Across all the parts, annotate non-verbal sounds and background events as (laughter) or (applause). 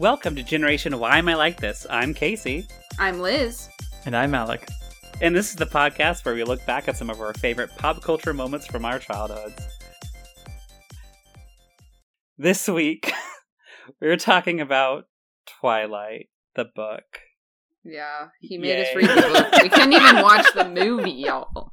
Welcome to Generation Why Am I Like This? I'm Casey, I'm Liz. And I'm Alec. and this is the podcast where we look back at some of our favorite pop culture moments from our childhoods. This week, (laughs) we're talking about Twilight, the book. Yeah, he made us read the book. We couldn't even (laughs) watch the movie, y'all.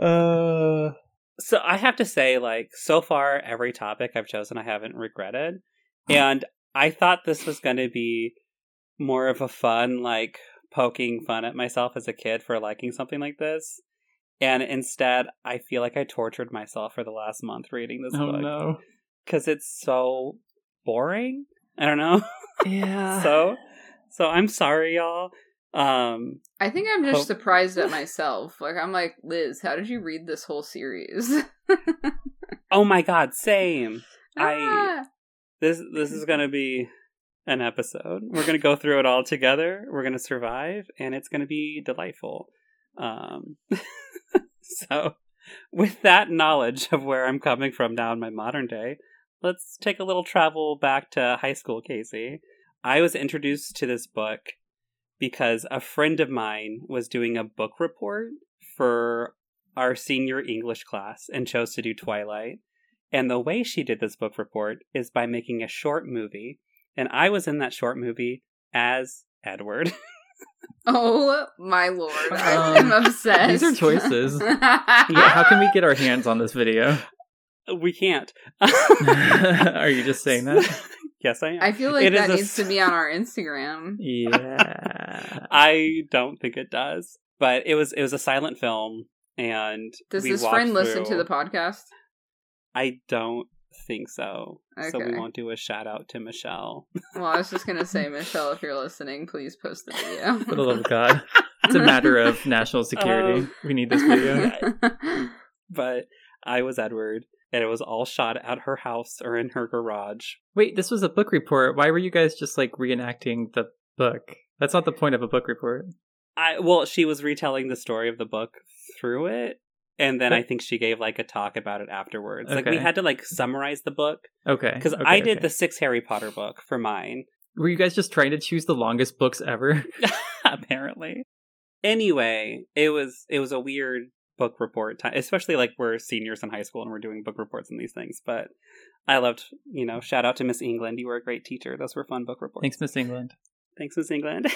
Uh, So I have to say, like, so far, every topic I've chosen I haven't regretted. And I thought this was going to be more of a fun, like, poking fun at myself as a kid for liking something like this. And instead, I feel like I tortured myself for the last month reading this oh book. no. Because it's so boring. I don't know. (laughs) Yeah. so, so I'm sorry, y'all. Um, I think I'm just Hope- surprised at myself. Like, I'm like, Liz, how did you read this whole series? (laughs) oh my god, same. I Ah. this this is gonna be an episode. We're gonna go through it all together. We're gonna survive, and it's gonna be delightful. Um, (laughs) so, with that knowledge of where I'm coming from now in my modern day, let's take a little travel back to high school, Casey. I was introduced to this book because a friend of mine was doing a book report for our senior English class and chose to do Twilight. And the way she did this book report is by making a short movie. And I was in that short movie as Edward. (laughs) Oh my lord, Um, I'm obsessed. these are choices. (laughs) yeah, how can we get our hands on this video? We can't. (laughs) Are you just saying that? (laughs) yes, I am. I feel like It is that needs s- to be on our Instagram. (laughs) Yeah. I don't think it does. But it was it was a silent film and Does this walked friend listen to the podcast? I don't think so. So we won't do a shout out to Michelle. Well, I was just gonna say, Michelle, if you're listening, please post the video. For the love of God. It's a matter of national security. Um, we need this video. but I was Edward and it was all shot at her house or in her garage. Wait, this was a book report. Why were you guys just like reenacting the book? That's not the point of a book report. I well, she was retelling the story of the book through it, and then I think she gave like a talk about it afterwards. Like we had to like summarize the book Okay. because okay, I did okay. the six Harry Potter book for mine. Were you guys just trying to choose the longest books ever? (laughs) apparently. Anyway, it was it was a weird book report time, especially like we're seniors in high school and we're doing book reports and these things. But I loved, you know, shout out to Miss England. You were a great teacher. Those were fun book reports. Thanks, Miss England. Thanks, Miss England.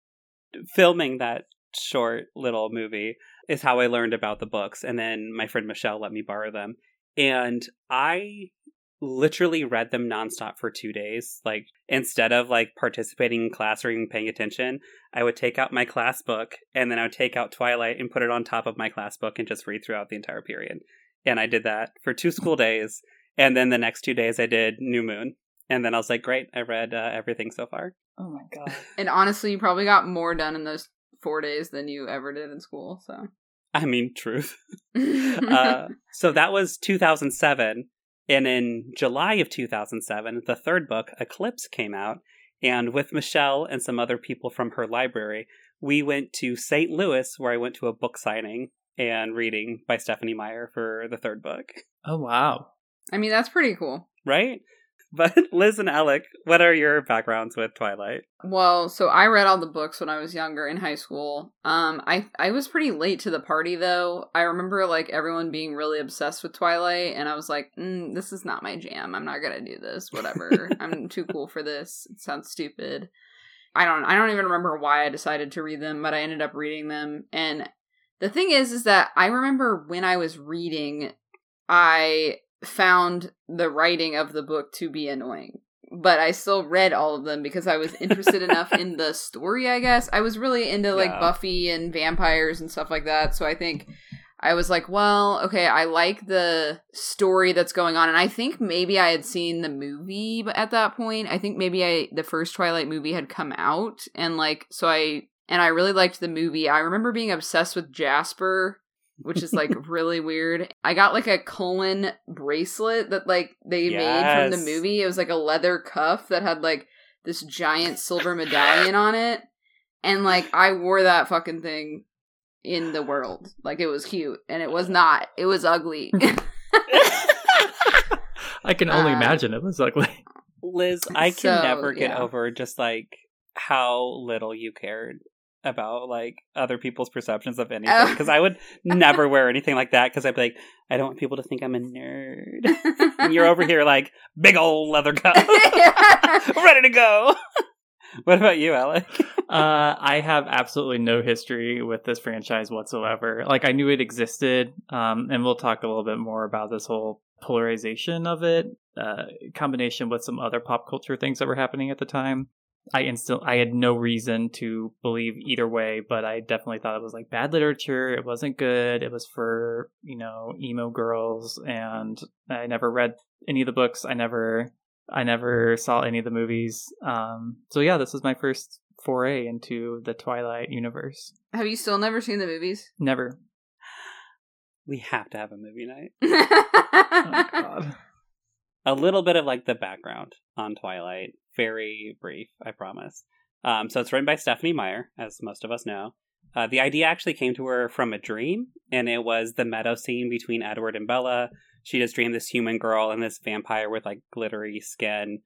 (laughs) Filming that short little movie is how I learned about the books, and then my friend Michelle let me borrow them, and I literally read them nonstop for two days. Like instead of like participating in class or even paying attention, I would take out my class book and then I would take out Twilight and put it on top of my class book and just read throughout the entire period. And I did that for two school (laughs) days, and then the next two days I did New Moon. And then I was like, great, I read uh, everything so far. Oh my god. (laughs) and honestly, you probably got more done in those four days than you ever did in school. So, I mean, truth. (laughs) uh, so that was 2007. And in July of 2007, the third book, Eclipse, came out. And with Michelle and some other people from her library, we went to St. Louis, where I went to a book signing and reading by Stephenie Meyer for the third book. Oh wow. I mean, that's pretty cool. Right? But (laughs) Liz and Alec, what are your backgrounds with Twilight? Well, so I read all the books when I was younger in high school. Um, I I was pretty late to the party though. I remember like everyone being really obsessed with Twilight, and I was like, mm, "This is not my jam. I'm not gonna do this. Whatever. (laughs) I'm too cool for this. It sounds stupid." I don't. I don't even remember why I decided to read them, but I ended up reading them. And the thing is, is that I remember when I was reading, I found the writing of the book to be annoying but I still read all of them because I was interested enough in the (laughs) story, I guess. I was really into like Yeah. Buffy and vampires and stuff like that. So I think I was like, well, okay, I like the story that's going on. And I think maybe I had seen the movie but at that point. I think maybe I the first Twilight movie had come out and like so I and I really liked the movie. I remember being obsessed with Jasper which is like (laughs) really weird. I got like a Cullen bracelet that like they made from the movie. It was like a leather cuff that had like this giant silver medallion on it. And like I wore that fucking thing in the world. Like it was cute. And it was not. It was ugly. (laughs) I can only Uh, imagine it was ugly. Liz, I can So, never get yeah. over just like how little you cared about like other people's perceptions of anything. Oh. Because I would (laughs) never wear anything like that because I'd be like, I don't want people to think I'm a nerd. and you're over here like big old leather cup, (laughs) (laughs) ready to go. what about you, Alec? Uh, I have absolutely no history with this franchise whatsoever. Like I knew it existed, um, and we'll talk a little bit more about this whole polarization of it, uh, combination with some other pop culture things that were happening at the time. I instant I had no reason to believe either way, but I definitely thought it was like bad literature. It wasn't good. It was for you know emo girls, and I never read any of the books. I never I never saw any of the movies. Um, so yeah, this was my first foray into the Twilight universe. Have you still never seen the movies? Never. (gasps) We have to have a movie night. (laughs) Oh God. a little bit of like the background on Twilight. Very brief, I promise. Um, so it's written by Stephenie Meyer, as most of us know. Uh, the idea actually came to her from a dream, and it was the meadow scene between Edward and Bella. She just dreamed this human girl and this vampire with like glittery skin,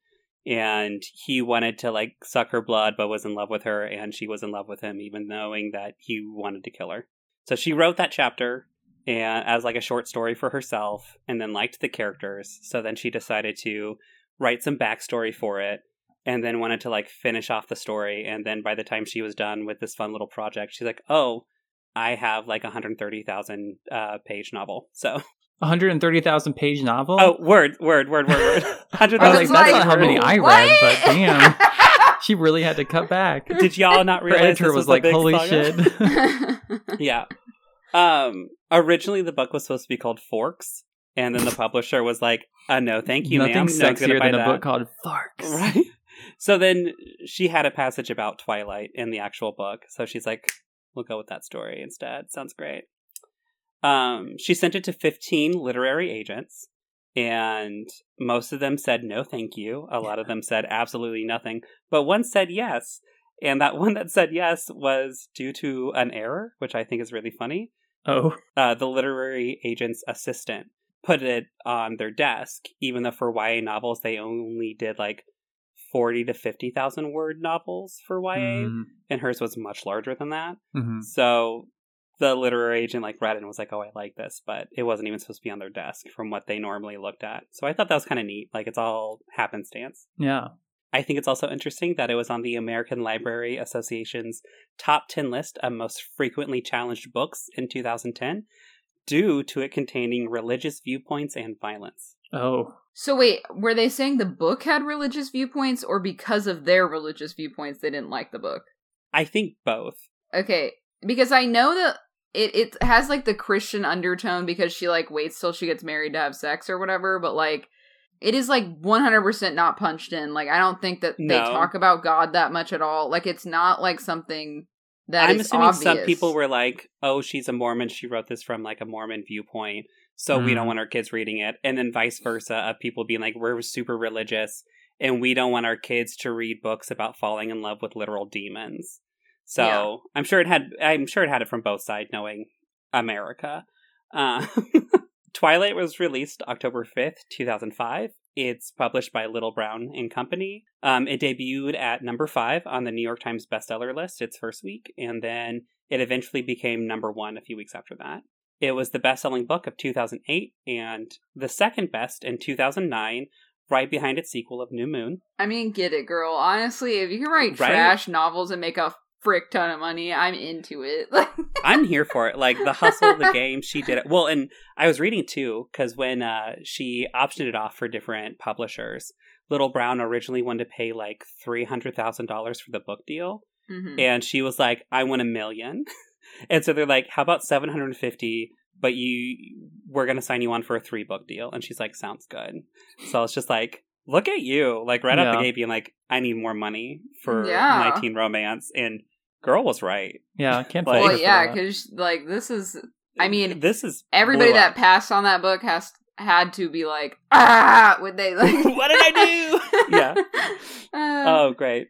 and he wanted to like suck her blood, but was in love with her, and she was in love with him, even knowing that he wanted to kill her. So she wrote that chapter and as like a short story for herself and then liked the characters so then she decided to write some backstory for it and then wanted to like finish off the story and then by the time she was done with this fun little project she's like oh i have like a 130000 uh, page novel so 130,000 page novel. oh word word word word word (laughs) I was 100000 like, that's not how many I read, What? but damn, (laughs) she really had to cut back. (laughs) did y'all not Her realize editor this was, was a like, big "Holy saga?" shit!" yeah um originally the book was supposed to be called forks and then the publisher was like uh, no thank you Nothing ma'am No sexier buy than a that. book called Forks. Right. So then she had a passage about Twilight in the actual book. So she's like, we'll go with that story instead. Sounds great. Um, she sent it to 15 literary agents, and most of them said no, thank you. A lot of them said absolutely nothing, but one said yes. And that (laughs) one that said yes was due to an error, which I think is really funny Oh, uh, the literary agent's assistant put it on their desk, even though for YA novels they only did like forty to fifty thousand word novels for YA, Mm, and hers was much larger than that. mhm. So the literary agent like read it and was like, "Oh, I like this," but it wasn't even supposed to be on their desk from what they normally looked at. So I thought that was kind of neat. Like it's all happenstance. Yeah. I think it's also interesting that it was on the American Library Association's top 10 list of most frequently challenged books in 2010 due to it containing religious viewpoints and violence. Oh, so wait, were they saying the book had religious viewpoints, or because of their religious viewpoints they didn't like the book? I think both. Okay, because I know that it it has like the Christian undertone because she like waits till she gets married to have sex or whatever, but like it is like 100% not punched in. Like I don't think that they talk about God that much at all. Like it's not like something that I'm is assuming obvious. some people were like, oh, she's a Mormon. She wrote this from like a Mormon viewpoint. So we don't Mm. want our kids reading it. And then vice versa of people being like, we're super religious and we don't want our kids to read books about falling in love with literal demons. So Yeah. I'm sure it had I'm sure it had it from both sides knowing America. Uh, (laughs) Twilight was released October 5th, 2005. It's published by Little Brown and Company. Um, it debuted at number five on the New York Times bestseller list its first week, and then it eventually became number one a few weeks after that. It was the best selling book of 2008 and the second best in 2009, right behind its sequel of New Moon. I mean, get it, girl. Honestly, if you can write Right? trash novels and make a frick ton of money, I'm into it. (laughs) I'm here for it. Like the hustle, the game, she did it. Well, and I was reading too, because when uh, she optioned it off for different publishers, Little Brown originally wanted to pay like $300,000 for the book deal. Mhm. and she was like i want a million (laughs) and so they're like how about 750 but you we're going to sign you on for a three book deal and she's like sounds good so it's just like look at you like right out the gate being like i need more money for Yeah. my teen romance and girl was right yeah. I can't Like- fault well, yeah, because like this is. I mean, this is everybody that up. passed on that book has had to be like, ah, would they like, (laughs) what did I do? (laughs) yeah. Uh, Oh, great.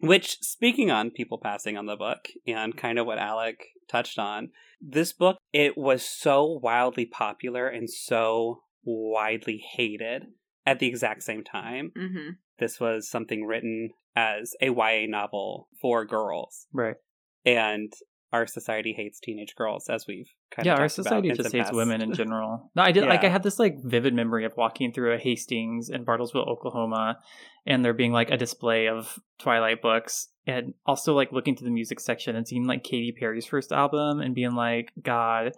Which, speaking on people passing on the book and kind of what Alec touched on, this book, it was so wildly popular and so widely hated at the exact same time. mhm. This was something written as a YA novel for girls. Right. And our society hates teenage girls, as we've kind yeah, of yeah, our society just hates past- women in general. (laughs) No, I did like I had this like vivid memory of walking through a Hastings in Bartlesville, Oklahoma, and there being like a display of Twilight books, and also like looking to the music section and seeing like Katy Perry's first album and being like, God,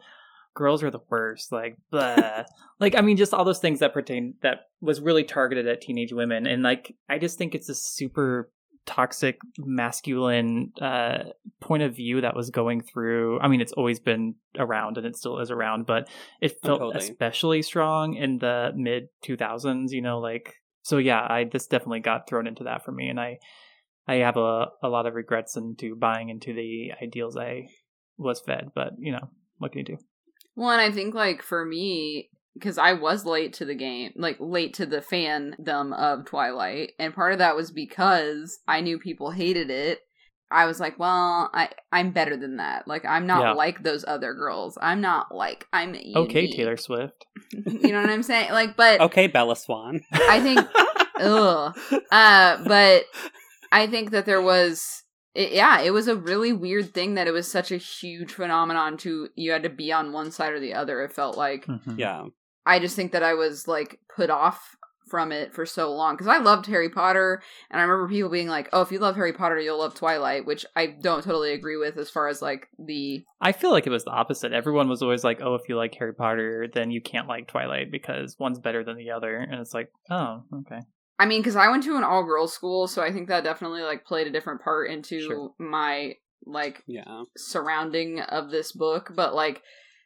girls are the worst. Like, (laughs) blah. like I mean, just all those things that pertain that was really targeted at teenage women, and like I just think it's a super toxic masculine uh point of view that was going through i mean it's always been around and it still is around but it felt totally. especially strong in the mid 2000s you know like so yeah i this definitely got thrown into that for me and i i have a, a lot of regrets into buying into the ideals i was fed but you know what can you do Well, and I think like for me, because I was late to the game, like late to the fandom of Twilight, and part of that was because I knew people hated it. I was like, well, I I'm better than that. Like I'm not Yeah. like those other girls. I'm not like I'm okay taylor swift (laughs) you know what I'm saying? Like, but Okay, Bella Swan. I think, ugh. Uh, but I think that there was, it, yeah, it was a really weird thing that it was such a huge phenomenon. To you had to be on one side or the other. It felt like Mhm. yeah. I just think that I was like put off from it for so long because I loved Harry Potter, and I remember people being like, "Oh, if you love Harry Potter, you'll love Twilight," which I don't totally agree with as far as like the I feel like it was the opposite. Everyone was always like, "Oh, if you like Harry Potter, then you can't like Twilight because one's better than the other." And it's like, "Oh, okay." I mean, because I went to an all girls school, so I think that definitely like played a different part into Sure. my like Yeah. surrounding of this book. But like,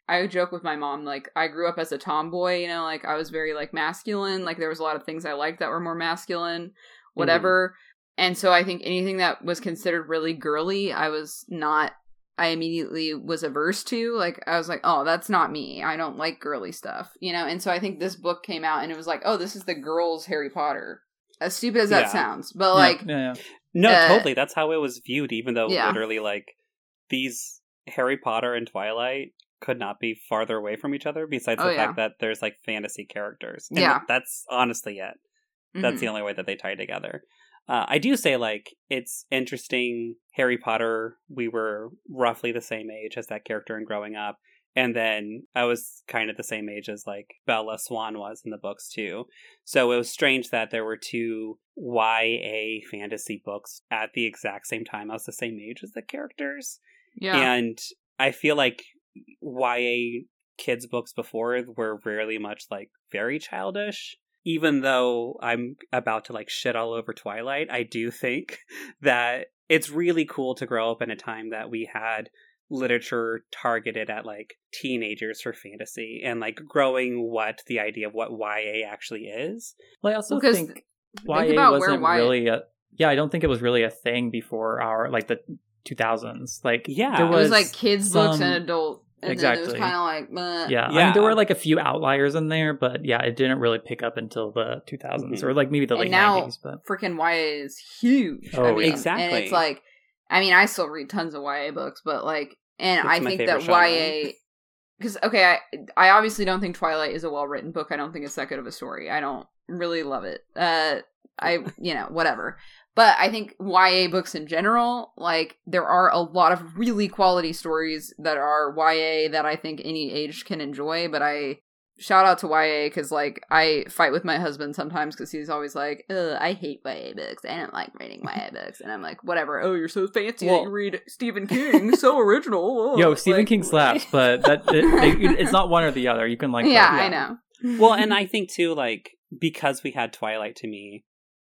I joke with my mom, like I grew up as a tomboy, you know, like I was very like masculine. Like there was a lot of things I liked that were more masculine, whatever. And so I think anything that was considered really girly, I was not. I immediately was averse to. Like I was like, oh, that's not me. I don't like girly stuff, you know. And so I think this book came out, and it was like, oh, this is the girls' Harry Potter. As stupid as that Yeah. sounds, but like, yeah, yeah. No, Uh, totally. That's how it was viewed, even though Yeah. literally, like, these Harry Potter and Twilight could not be farther away from each other, besides Oh, the yeah. fact that there's, like, fantasy characters. And Yeah. That's honestly it. That's mhm. the only way that they tie together. Uh, I do say, like, it's interesting. Harry Potter, we were roughly the same age as that character in growing up. And then I was kind of the same age as, like, Bella Swan was in the books, too. So it was strange that there were two YA fantasy books at the exact same time. I was the same age as the characters. yeah, And I feel like YA kids' books before were rarely much like very childish. Even though I'm about to like shit all over Twilight, I do think (laughs) that it's really cool to grow up in a time that we had literature targeted at like teenagers for fantasy and like growing what the idea of what YA actually is. Well, I also Because think think YA about where wasn't really a. Yeah, I don't think it was really a thing before our like the 2000s. Like, Yeah. there it was was like kids books and adult, and then it was Exactly. kind of like, meh. Yeah, I mean, there were like a few outliers in there, but yeah, it didn't really pick up until the 2000s Mhm. or like maybe the And late now- 90s. But freaking YA is huge. Oh, I yeah. mean, And Exactly. it's like, I mean, I still read tons of YA books, but like, and It's I think that genre. YA, because okay, I I obviously don't think Twilight is a well written book. I don't think it's that good of a story. I don't really love it. Uh, I you know whatever. But I think YA books in general, like there are a lot of really quality stories that are YA that I think any age can enjoy. But I shout out to YA because like I fight with my husband sometimes because he's always like, Ugh, I hate YA books. I don't like reading YA (laughs) books, and I'm like, whatever. Oh, you're so fancy Well- that you read Stephen King, so original. (laughs) Oh, yo, Stephen like- King (laughs) slaps, but that it, it- it's not one or the other. You can like, yeah, both. I know. well and i think too like because we had twilight to me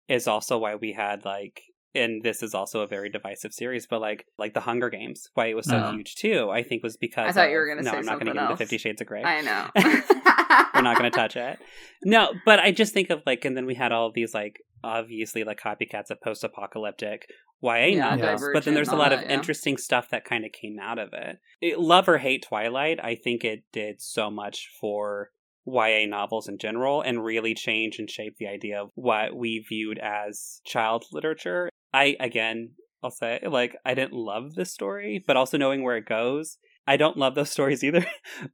is also why we had like and this is also a very divisive series but like like the hunger games why it was so Uh-huh. huge too i think was because I thought you were gonna no say i'm not gonna something get into 50 shades of gray I know. (laughs) we're not gonna (laughs) touch it no but i just think of like and then we had all of these like obviously like copycats of post-apocalyptic YA Yeah, novels, but then there's a lot all of that, yeah. interesting stuff that kind of came out of it. it. Love or hate Twilight, I think it did so much for YA novels in general and really change and shape the idea of what we viewed as child literature. I, again, I'll say, like, I didn't love this story, but also knowing where it goes, I don't love those (laughs) stories either.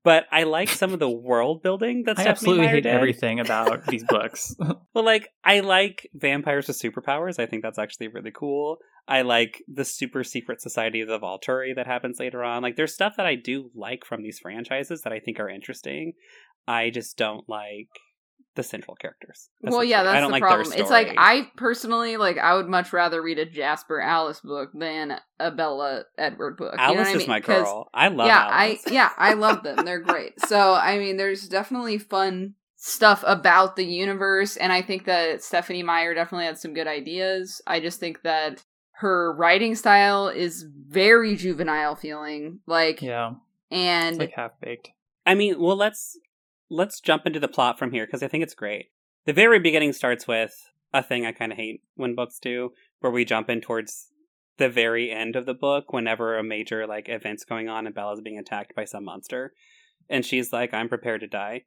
but I like some of the (laughs) world building that I Stephenie absolutely Meyer hate did. everything about (laughs) these books. Well, like, I like vampires with superpowers. I think that's actually really cool. I like the super secret society of the Volturi that happens later on. Like, there's stuff that I do like from these franchises that I think are interesting. I just don't like the central characters. Well, yeah, that's I don't the like problem. Their It's like. I personally like I would much rather read a Jasper Alice book than a Bella Edward book. You know Alice I is mean? my 'Cause- girl. I love yeah, Alice. I yeah, I love them. (laughs) They're great. So I mean, there's definitely fun stuff about the universe, and I think that Stephenie Meyer definitely had some good ideas. I just think that her writing style is very juvenile feeling, like yeah, and it's like half baked. I mean, well, let's let's jump into the plot from here because I think it's great. The very beginning starts with a thing I kind of hate when books do, where we jump in towards the very end of the book whenever a major like event's going on and Bella's being attacked by some monster, and she's like, "I'm prepared to die."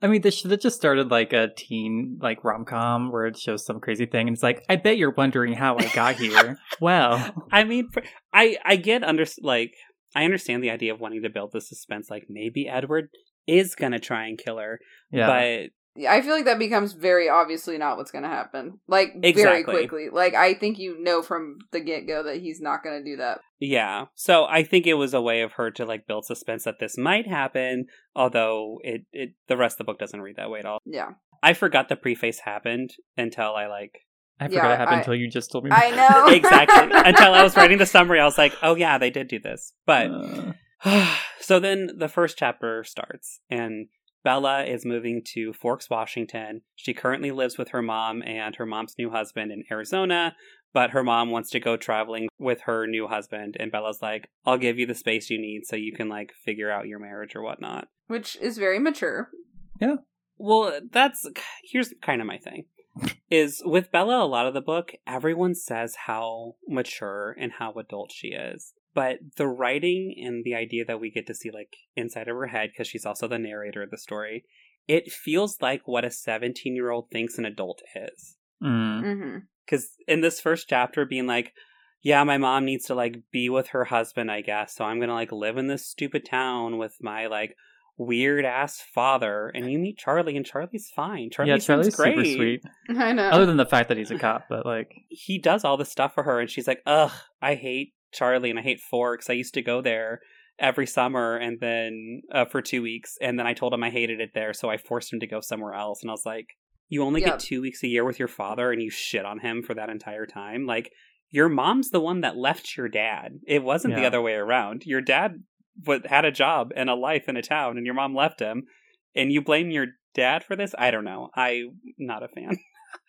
I mean, this should have just started like a teen like rom com where it shows some crazy thing, and it's like, I bet you're wondering how I got here. (laughs) well, I mean, I I get under like I understand the idea of wanting to build the suspense, like maybe Edward is gonna try and kill her, yeah, but I feel like that becomes very obviously not what's going to happen. Like very quickly. Like I think you know from the get go that he's not going to do that. Yeah. So I think it was a way of her to like build suspense that this might happen, although it, it the rest of the book doesn't read that way at all. Yeah, I forgot the preface happened until I like I yeah, forgot it happened I- until you just told me. I know (laughs) exactly until I was writing the summary I was like, "Oh yeah, they did do this." But Uh, (sighs) so then the first chapter starts and Bella is moving to Forks, Washington. She currently lives with her mom and her mom's new husband in Arizona, but her mom wants to go traveling with her new husband. And Bella's like, I'll give you the space you need so you can like figure out your marriage or whatnot. which is very mature. Yeah. Well, that's here's kind of my thing. Is with Bella, a lot of the book, everyone says how mature and how adult she is. But the writing and the idea that we get to see, like, inside of her head, because she's also the narrator of the story, it feels like what a 17 year old thinks an adult is. mm. Mm-hmm. Because in this first chapter, being like, yeah, my mom needs to, like, be with her husband, I guess. So I'm going to, like, live in this stupid town with my, like, weird ass father. And you meet Charlie, and Charlie's fine. Charlie yeah, Charlie's great. super sweet. I know. Other than the fact that he's a cop, but like, He does all this stuff for her, and she's like, ugh, I hate Charlie and I hate Forks. I used to go there every summer and then uh, for two weeks. And then I told him I hated it there. So I forced him to go somewhere else. And I was like, you only Yeah. get two weeks a year with your father and you shit on him for that entire time. Like, your mom's the one that left your dad. It wasn't the other way around. Your dad w- had a job and a life in a town, and your mom left him. And you blame your dad for this? I don't know. I'm not a fan.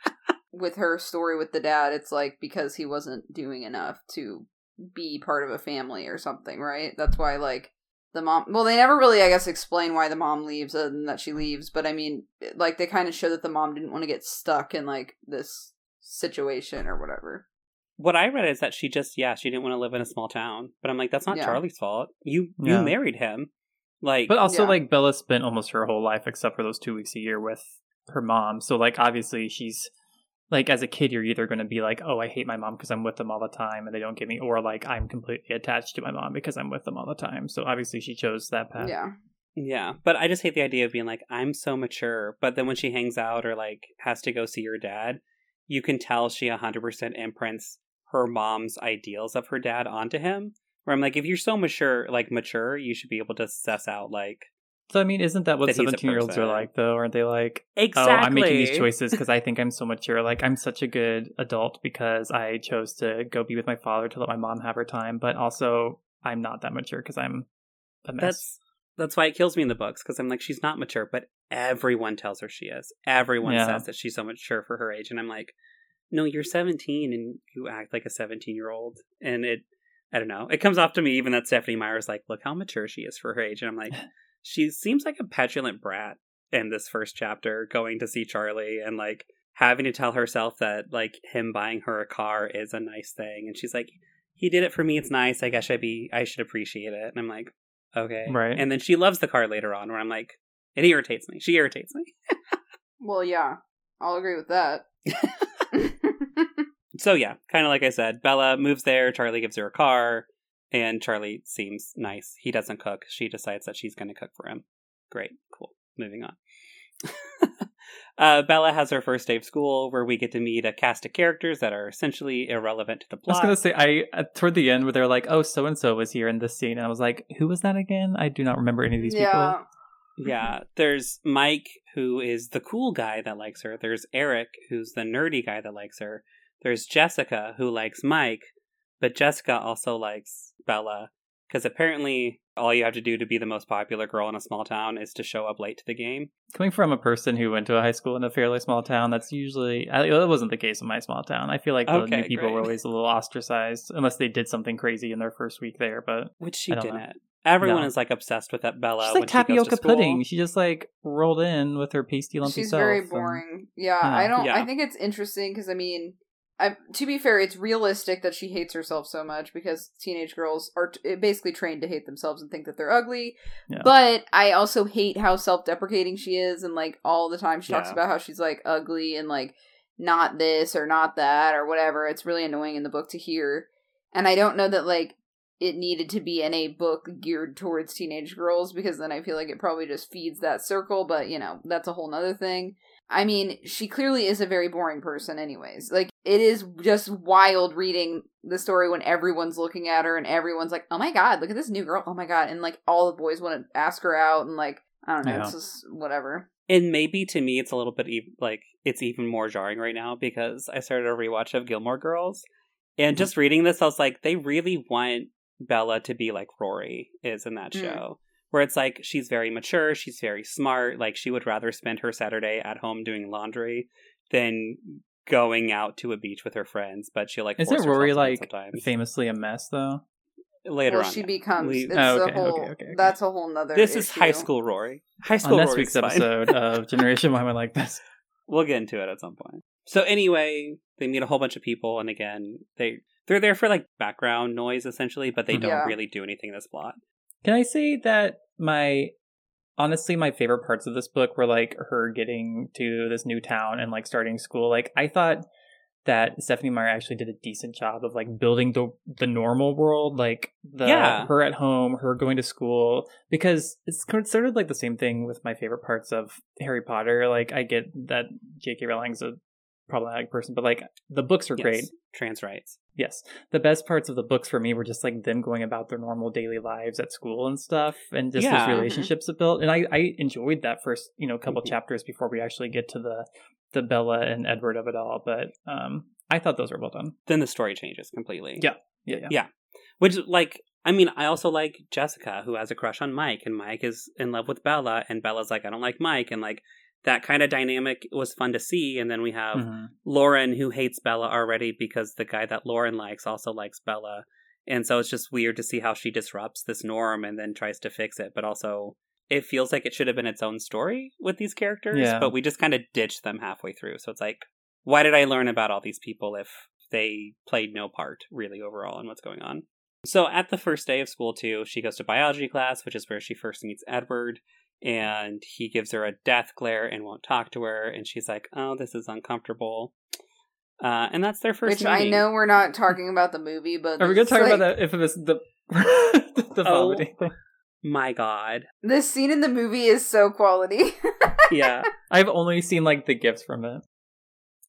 (laughs) with her story with the dad, it's like because he wasn't doing enough to be part of a family or something, right? That's why like the mom well they never really I guess explain why the mom leaves and that she leaves, but I mean like they kind of show that the mom didn't want to get stuck in like this situation or whatever. what I read is that she just yeah she didn't want to live in a small town, but I'm like that's not Yeah. Charlie's fault. You Yeah. you married him, like but also Yeah. like Bella spent almost her whole life except for those two weeks a year with her mom. So like, obviously, she's like, as a kid, you're either going to be like, oh, I hate my mom because I'm with them all the time and they don't get me, or like, I'm completely attached to my mom because I'm with them all the time. So obviously, she chose that path. Yeah. yeah. But I just hate the idea of being like I'm so mature, but then when she hangs out or like has to go see her dad, you can tell she 100% imprints her mom's ideals of her dad onto him. Where I'm like, if you're so mature, like mature, you should be able to suss out like So I mean, isn't that what That he's a 17 year olds are like though? Aren't they like, exactly. oh, I'm making these choices because I think I'm so mature. Like I'm such a good adult because I chose to go be with my father to let my mom have her time, but also I'm not that mature because I'm a mess. That's that's why it kills me in the books because I'm like she's not mature, but everyone tells her she is. Everyone Yeah. says that she's so mature for her age, and I'm like, no, you're 17 and you act like a 17 year old, and it, I don't know, it comes off to me even that Stephenie Meyer's like, look how mature she is for her age, and I'm like, (laughs) she seems like a petulant brat in this first chapter, going to see Charlie and like having to tell herself that like him buying her a car is a nice thing, and she's like, he did it for me, it's nice. I guess I be I should appreciate it, and I'm like. Okay. Right. And then she loves the car later on, where I'm like, It irritates me. She irritates me. (laughs) Well, yeah, I'll agree with that. (laughs) (laughs) So yeah, kind of like I said, Bella moves there. Charlie gives her a car, and Charlie seems nice. He doesn't cook. She decides that she's going to cook for him. Great, cool. Moving on. (laughs) uh, Bella has her first day of school, where we get to meet a cast of characters that are essentially irrelevant to the plot. I was gonna say I uh, toward the end where they're like, "Oh, so and so was here in this scene," and I was like, "Who was that again?" I do not remember any of these yeah, Yeah, there's Mike, who is the cool guy that likes her. There's Eric, who's the nerdy guy that likes her. There's Jessica, who likes Mike, but Jessica also likes Bella because apparently all you have to do to be the most popular girl in a small town is to show up late to the game. Coming from a person who went to a high school in a fairly small town, that's usually I, that wasn't the case in my small town. I feel like the Okay, new people great. were always a little ostracized unless they did something crazy in their first week there. But Which she I don't know. didn't. Everyone No. is like obsessed with that Bella. she's when like she goes to tapioca school. pudding. She just like rolled in with her pasty lumpy she's self. very and- boring. Yeah, Yeah. I don't. Yeah. I think it's interesting because I mean, I, to be fair, it's realistic that she hates herself so much because teenage girls are t- eh, basically trained to hate themselves and think that they're ugly. Yeah. But I also hate how self-deprecating she is, and like all the time she talks Yeah. about how she's like ugly and like not this or not that or whatever. It's really annoying in the book to hear, and I don't know that like it needed to be in a book geared towards teenage girls because then I feel like it probably just feeds that circle. But you know, that's a whole nother thing. I mean, she clearly is a very boring person, anyways. Like, it is just wild reading the story when everyone's looking at her and everyone's like, oh my god, look at this new girl. Oh my god. And, like, all the boys want to ask her out and, like, I don't know, Yeah. it's just whatever. And maybe to me, it's a little bit ev- like it's even more jarring right now because I started a rewatch of Gilmore Girls, and Mhm. just reading this, I was like, they really want Bella to be like Rory is in that Mm. show, where it's like she's very mature, she's very smart, like she would rather spend her Saturday at home doing laundry than going out to a beach with her friends. But she'll like Isn't force Rory to do it like sometimes. famously a mess though? later well, on? she yeah. becomes. We- It's Oh, a okay, whole. okay, okay, okay. That's a whole nother. This is high school Rory. High school On next Rory's week's fine. episode of (laughs) Generation Why Am I Like This? we'll get into it at some point. So anyway, they meet a whole bunch of people, and again, they they're there for like background noise essentially, but they don't Yeah. really do anything in this plot. Can I say that my honestly my favorite parts of this book were like her getting to this new town and like starting school. Like I thought that Stephenie Meyer actually did a decent job of like building the the normal world, like the Yeah. her at home, her going to school, because it's sort of like the same thing with my favorite parts of Harry Potter. Like I get that J.K. Rowling's a problematic person, but like the books are Yes. great. Trans rights. Yes. The best parts of the books for me were just like them going about their normal daily lives at school and stuff and just Yeah. those relationships it built. And I, I enjoyed that first, you know, couple Mhm. chapters before we actually get to the the Bella and Edward of it all. But um I thought those were well done. Then the story changes completely. Yeah. Yeah, yeah. Yeah. Which like I mean, I also like Jessica, who has a crush on Mike, and Mike is in love with Bella, and Bella's like, I don't like Mike, and like that kind of dynamic was fun to see. And then we have Mhm. Lauren, who hates Bella already because the guy that Lauren likes also likes Bella. And so it's just weird to see how she disrupts this norm and then tries to fix it. But also, it feels like it should have been its own story with these characters, Yeah. but we just kind of ditched them halfway through. So it's like, why did I learn about all these people if they played no part really overall in what's going on? So at the first day of school, too, she goes to biology class, which is where she first meets Edward and he gives her a death glare and won't talk to her and she's like oh this is uncomfortable uh, and that's their first Which I know we're not talking about the movie, but Are we gonna talk like- about that if it was the (laughs) the Oh. vomiting thing? my god This scene in the movie is so quality. (laughs) yeah I've only seen like the gifts from it.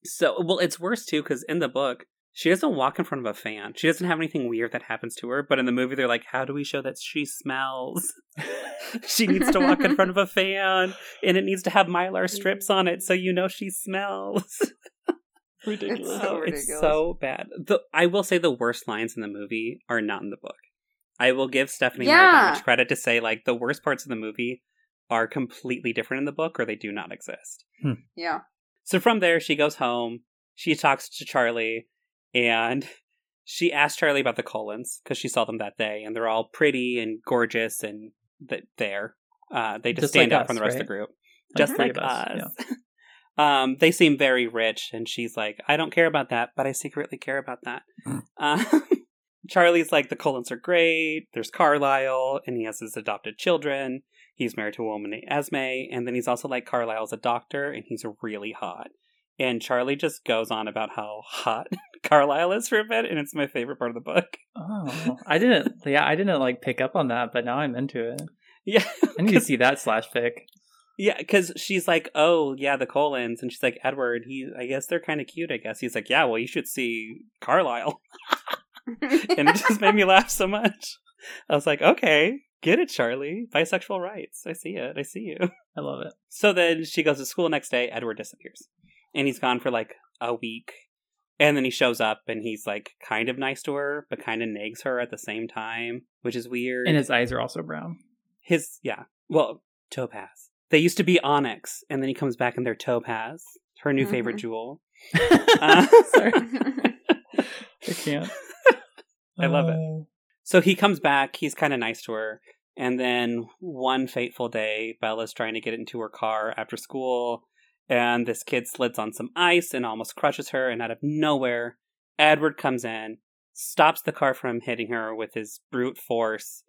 so well it's worse too because in the book she doesn't walk in front of a fan she doesn't have anything weird that happens to her but in the movie they're like how do we show that she smells (laughs) she needs to walk in (laughs) front of a fan and it needs to have mylar mm. strips on it so you know she smells (laughs) Ridiculous. so Oh, it's so bad. The I will say the worst lines in the movie are not in the book. I will give Stephenie Meyer Yeah. much credit to say like the worst parts of the movie are completely different in the book or they do not exist. Hmm. yeah. So from there she goes home, she talks to Charlie and she asks Charlie about the Cullens because she saw them that day and they're all pretty and gorgeous and th- there. Uh, they just, Just stand like out from the rest of the group Like just like of us, us. (laughs) um, they seem very rich, and she's like, "I don't care about that, but I secretly care about that." Mm. Uh, (laughs) Charlie's like, "The Cullens are great. There's Carlisle, and he has his adopted children. He's married to a woman named Esme, and then he's also like Carlisle's a doctor, and he's really hot. And Charlie just goes on about how hot (laughs) Carlisle is for a bit, and it's my favorite part of the book. Oh, I didn't. (laughs) Yeah, I didn't like pick up on that, but now I'm into it. Yeah, I need to see that slash fic. yeah, because she's like, "Oh, yeah, the Cullens," and she's like, "Edward, he, I guess they're kind of cute. I guess." He's like, "Yeah, well, you should see Carlisle," (laughs) and it just made me (laughs) laugh so much. I was like, "Okay, get it, Charlie. Bisexual rights. I see it. I see you." I love it. So then she goes to school next day. Edward disappears, and he's gone for like a week. And then he shows up, and he's like kind of nice to her, but kind of nags her at the same time, which is weird. And his eyes are also brown. His yeah, well, topaz. They used to be onyx, and then he comes back and they're topaz. Her new favorite Mhm. jewel. (laughs) Uh, Sorry, (laughs) I can't. I love it. Uh, So he comes back. He's kind of nice to her, and then one fateful day, Bella's trying to get into her car after school, and this kid slids on some ice and almost crushes her. And out of nowhere, Edward comes in, stops the car from hitting her with his brute force,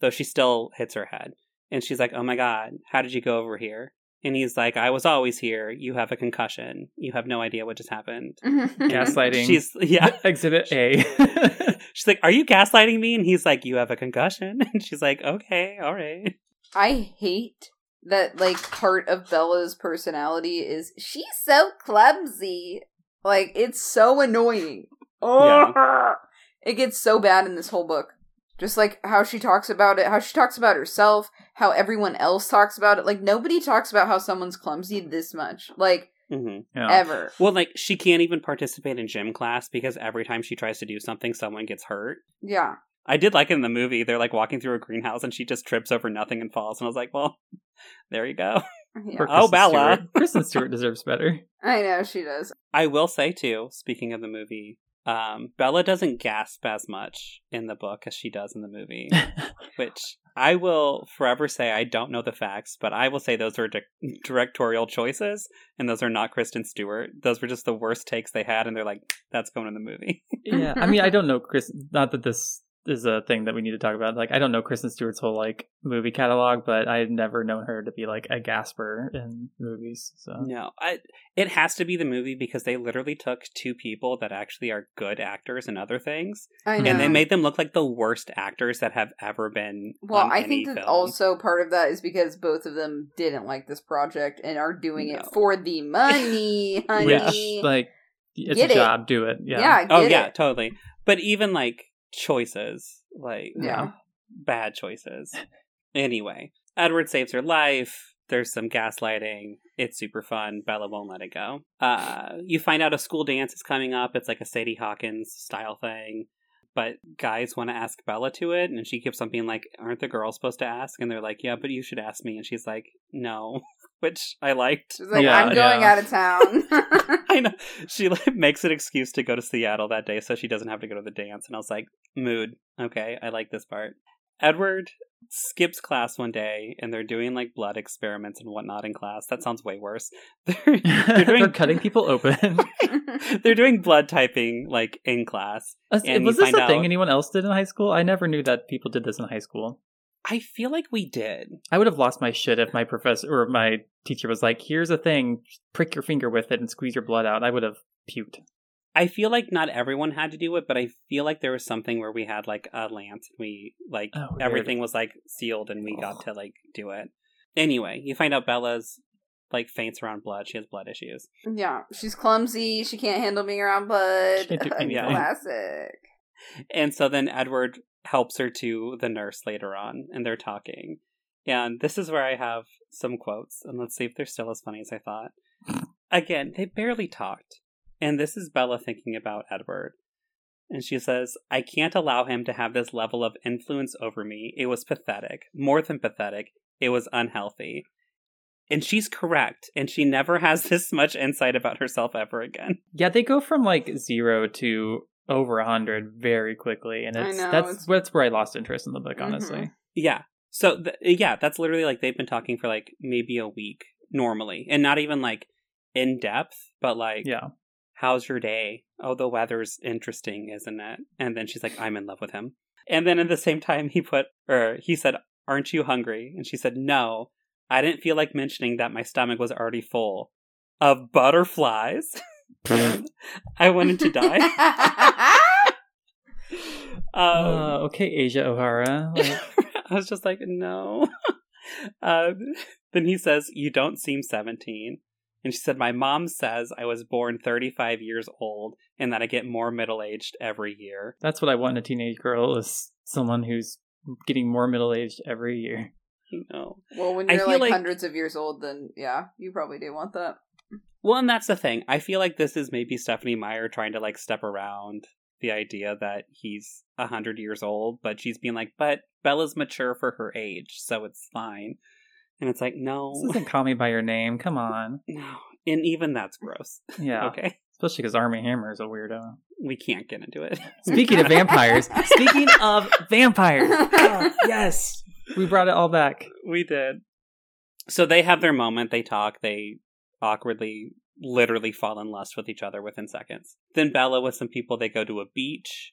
though she still hits her head. And she's like, "Oh my god, how did you go over here?" And he's like, "I was always here. You have a concussion. You have no idea what just happened." (laughs) Gaslighting. She's yeah. (laughs) Exhibit A. (laughs) She's like, "Are you gaslighting me?" And he's like, "You have a concussion." And she's like, "Okay, all right." I hate that like part of Bella's personality is she's so clumsy. Like it's so annoying. Oh, it gets so bad in this whole book. Just like how she talks about it, how she talks about herself, how everyone else talks about it. Like nobody talks about how someone's clumsy this much. Like hmm Yeah. ever. Well, like she can't even participate in gym class because every time she tries to do something, someone gets hurt. Yeah. I did like it in the movie. They're like walking through a greenhouse and she just trips over nothing and falls. And I was like, "Well, (laughs) there you go." Yeah. (laughs) Oh, Kristen Bella. Stewart. Kristen Stewart deserves better. (laughs) I know she does. I will say too. Speaking of the movie, um, Bella doesn't gasp as much in the book as she does in the movie. which I will forever say I don't know the facts, but I will say those are di- directorial choices, and those are not Kristen Stewart. Those were just the worst takes they had, and they're like, "That's going in the movie." yeah, I mean, I don't know Chris. Not that this is a thing that we need to talk about. Like, I don't know Kristen Stewart's whole like movie catalog, but I've never known her to be like a gasper in movies. So no, I, it has to be the movie because they literally took two people that actually are good actors and other things, I know. and they made them look like the worst actors that have ever been. Well, on I any think that film. also part of that is because both of them didn't like this project and are doing it for the money, (laughs) honey. which like it's Get a it. job. Do it. Yeah. yeah, Oh yeah, it. totally. But even like choices, like Yeah. bad choices. Anyway, Edward saves her life. There's some gaslighting. It's super fun. Bella won't let it go. Uh, you find out a school dance is coming up. It's like a Sadie Hawkins style thing. But guys want to ask Bella to it, and she keeps on being like, Aren't the girls supposed to ask? And they're like, Yeah, but you should ask me. And she's like, No, which I liked. She's like, Yeah, I'm going yeah. out of town. (laughs) (laughs) I know. She like makes an excuse to go to Seattle that day so she doesn't have to go to the dance. And I was like, mood. Okay, I like this part. Edward skips class one day and they're doing like blood experiments and whatnot in class. That sounds way worse. (laughs) They're, They're, doing- cutting people open. they're doing blood typing like in class. Was And was this find a thing anyone else did in high school? I never knew that people did this in high school. I feel like we did. I would have lost my shit if my professor or my teacher was like, "Here's a thing, prick your finger with it and squeeze your blood out." I would have puked. I feel like not everyone had to do it, but I feel like there was something where we had like a lance. We like Oh, everything was like sealed and we got to like do it. Anyway, you find out Bella's like faints around blood. She has blood issues. yeah, she's clumsy. She can't handle being around blood. She can't do (laughs) anything. Classic. And so then Edward helps her to the nurse later on and they're talking. And this is where I have some quotes and let's see if they're still as funny as I thought. Again, they barely talked. And this is Bella thinking about Edward. And she says, I can't allow him to have this level of influence over me. It was pathetic. More than pathetic. It was unhealthy. And she's correct. And she never (laughs) has this much insight about herself ever again. Yeah, they go from like zero to over a hundred very quickly, and I it's know, that's it's- that's where I lost interest in the book. Honestly, Mhm. Yeah. So, th- yeah, that's literally like they've been talking for like maybe a week normally. And not even like in depth, but like, yeah, how's your day? Oh, the weather's interesting, isn't it? And then she's like, I'm in love with him. And then at the same time, he put, or he said, Aren't you hungry? And she said, No. I didn't feel like mentioning that my stomach was already full of butterflies. (laughs) (laughs) I wanted to die. (laughs) um, uh, okay, Asia O'Hara. Like, (laughs) I was just like, no. um, then he says, You don't seem 17. And she said, My mom says I was born 35 years old and that I get more middle aged every year. that's what I want in a teenage girl is someone who's getting more middle aged every year. No. well, when you're feel like, like- hundreds of years old, then yeah, you probably do want that. Well, and that's the thing. I feel like this is maybe Stephenie Meyer trying to like step around the idea that he's a hundred years old, but she's being like, but Bella's mature for her age, so it's fine. And it's like, no, This isn't Call Me By Your Name. Come on. (laughs) no, and even that's gross. (laughs) Yeah. Okay, Especially because Armie Hammer is a weirdo. we can't get into it. (laughs) Speaking of vampires, speaking of vampires, oh, yes, we brought it all back. we did. So they have their moment. They talk. They awkwardly, literally fall in lust with each other within seconds. Then Bella with some people, they go to a beach,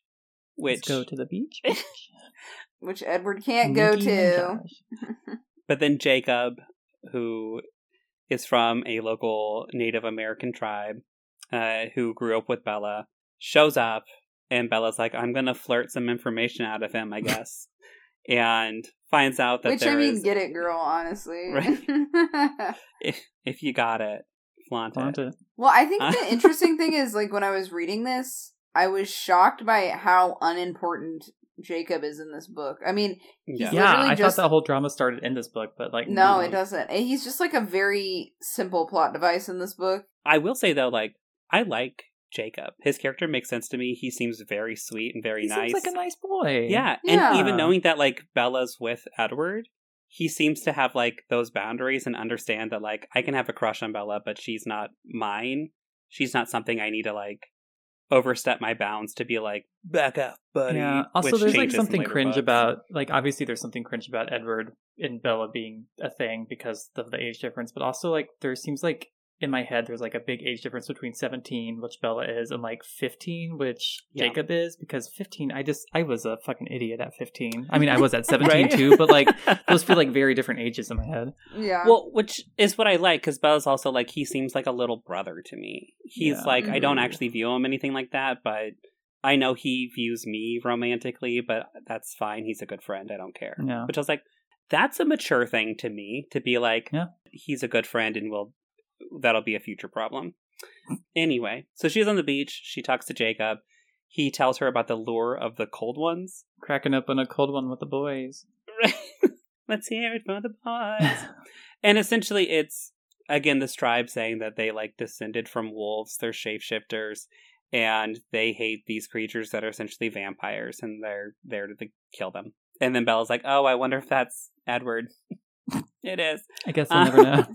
which Let's go to the beach. (laughs) Which Edward can't go to. (laughs) But then Jacob, who is from a local Native American tribe, uh, who grew up with Bella, shows up, and Bella's like, "I'm gonna flirt some information out of him, I (laughs) guess," and finds out that Which there I mean, is- get it, girl. Honestly, (laughs) Right. (laughs) if, if you got it, flaunt, Flaunt it. it. well, I think the (laughs) interesting thing is like when I was reading this, I was shocked by how unimportant Jacob is in this book. I mean, Yeah. Yeah, I just- thought that whole drama started in this book, but like no, really. it doesn't. He's just like a very simple plot device in this book. I will say though, like I like Jacob. His character makes sense to me. He seems very sweet and very He nice. seems like a nice boy. Yeah, Yeah. and even knowing that like Bella's with Edward, he seems to have like those boundaries and understand that like I can have a crush on Bella, but she's not mine. She's not something I need to like overstep my bounds to be like back up, buddy. Yeah. Also, which there's like something cringe books. about like obviously there's something cringe about Edward and Bella being a thing because of the age difference, but also like there seems like in my head there's like a big age difference between 17 which bella is and like 15 which Yeah. jacob is because 15 i just i was a fucking idiot at 15 i mean i was at (laughs) 17 Right? too but like (laughs) those feel like very different ages in my head Yeah. Well, which is what I like because Bella's also like he seems like a little brother to me. He's Yeah. like I don't Mhm. actually view him anything like that, but I know he views me romantically, but that's fine. He's a good friend. I don't care. Yeah. Which I was like, that's a mature thing to me to be like, Yeah. he's a good friend and will that'll be a future problem. anyway, so she's on the beach. She talks to Jacob. He tells her about the lure of the cold ones. (laughs) cracking up on a cold one with the boys Let's hear it for the boys. (laughs) and essentially, it's again this tribe saying that they like descended from wolves. They're shapeshifters, and they hate these creatures that are essentially vampires, and they're there to kill them. And then Bella's like, "Oh, I wonder if that's Edward." (laughs) it is. i guess i'll never know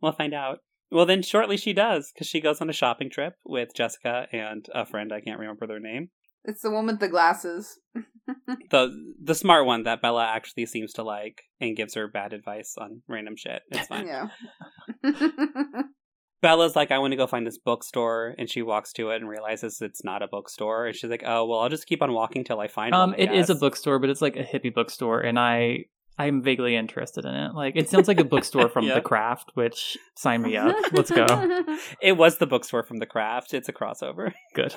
we'll find out. Well, then shortly she does because she goes on a shopping trip with Jessica and a friend. I can't remember their name. it's the one with the glasses. (laughs) the The smart one that Bella actually seems to like and gives her bad advice on random shit. It's fine. yeah. (laughs) Bella's like, I want to go find this bookstore, and she walks to it and realizes it's not a bookstore. And she's like, Oh, well, I'll just keep on walking till I find um one. I it is a bookstore but it's like a hippie bookstore and i i'm vaguely interested in it like it sounds like a bookstore (laughs) from Yeah. the craft which sign me up (laughs) let's go (laughs) It was the bookstore from The Craft. It's a crossover. good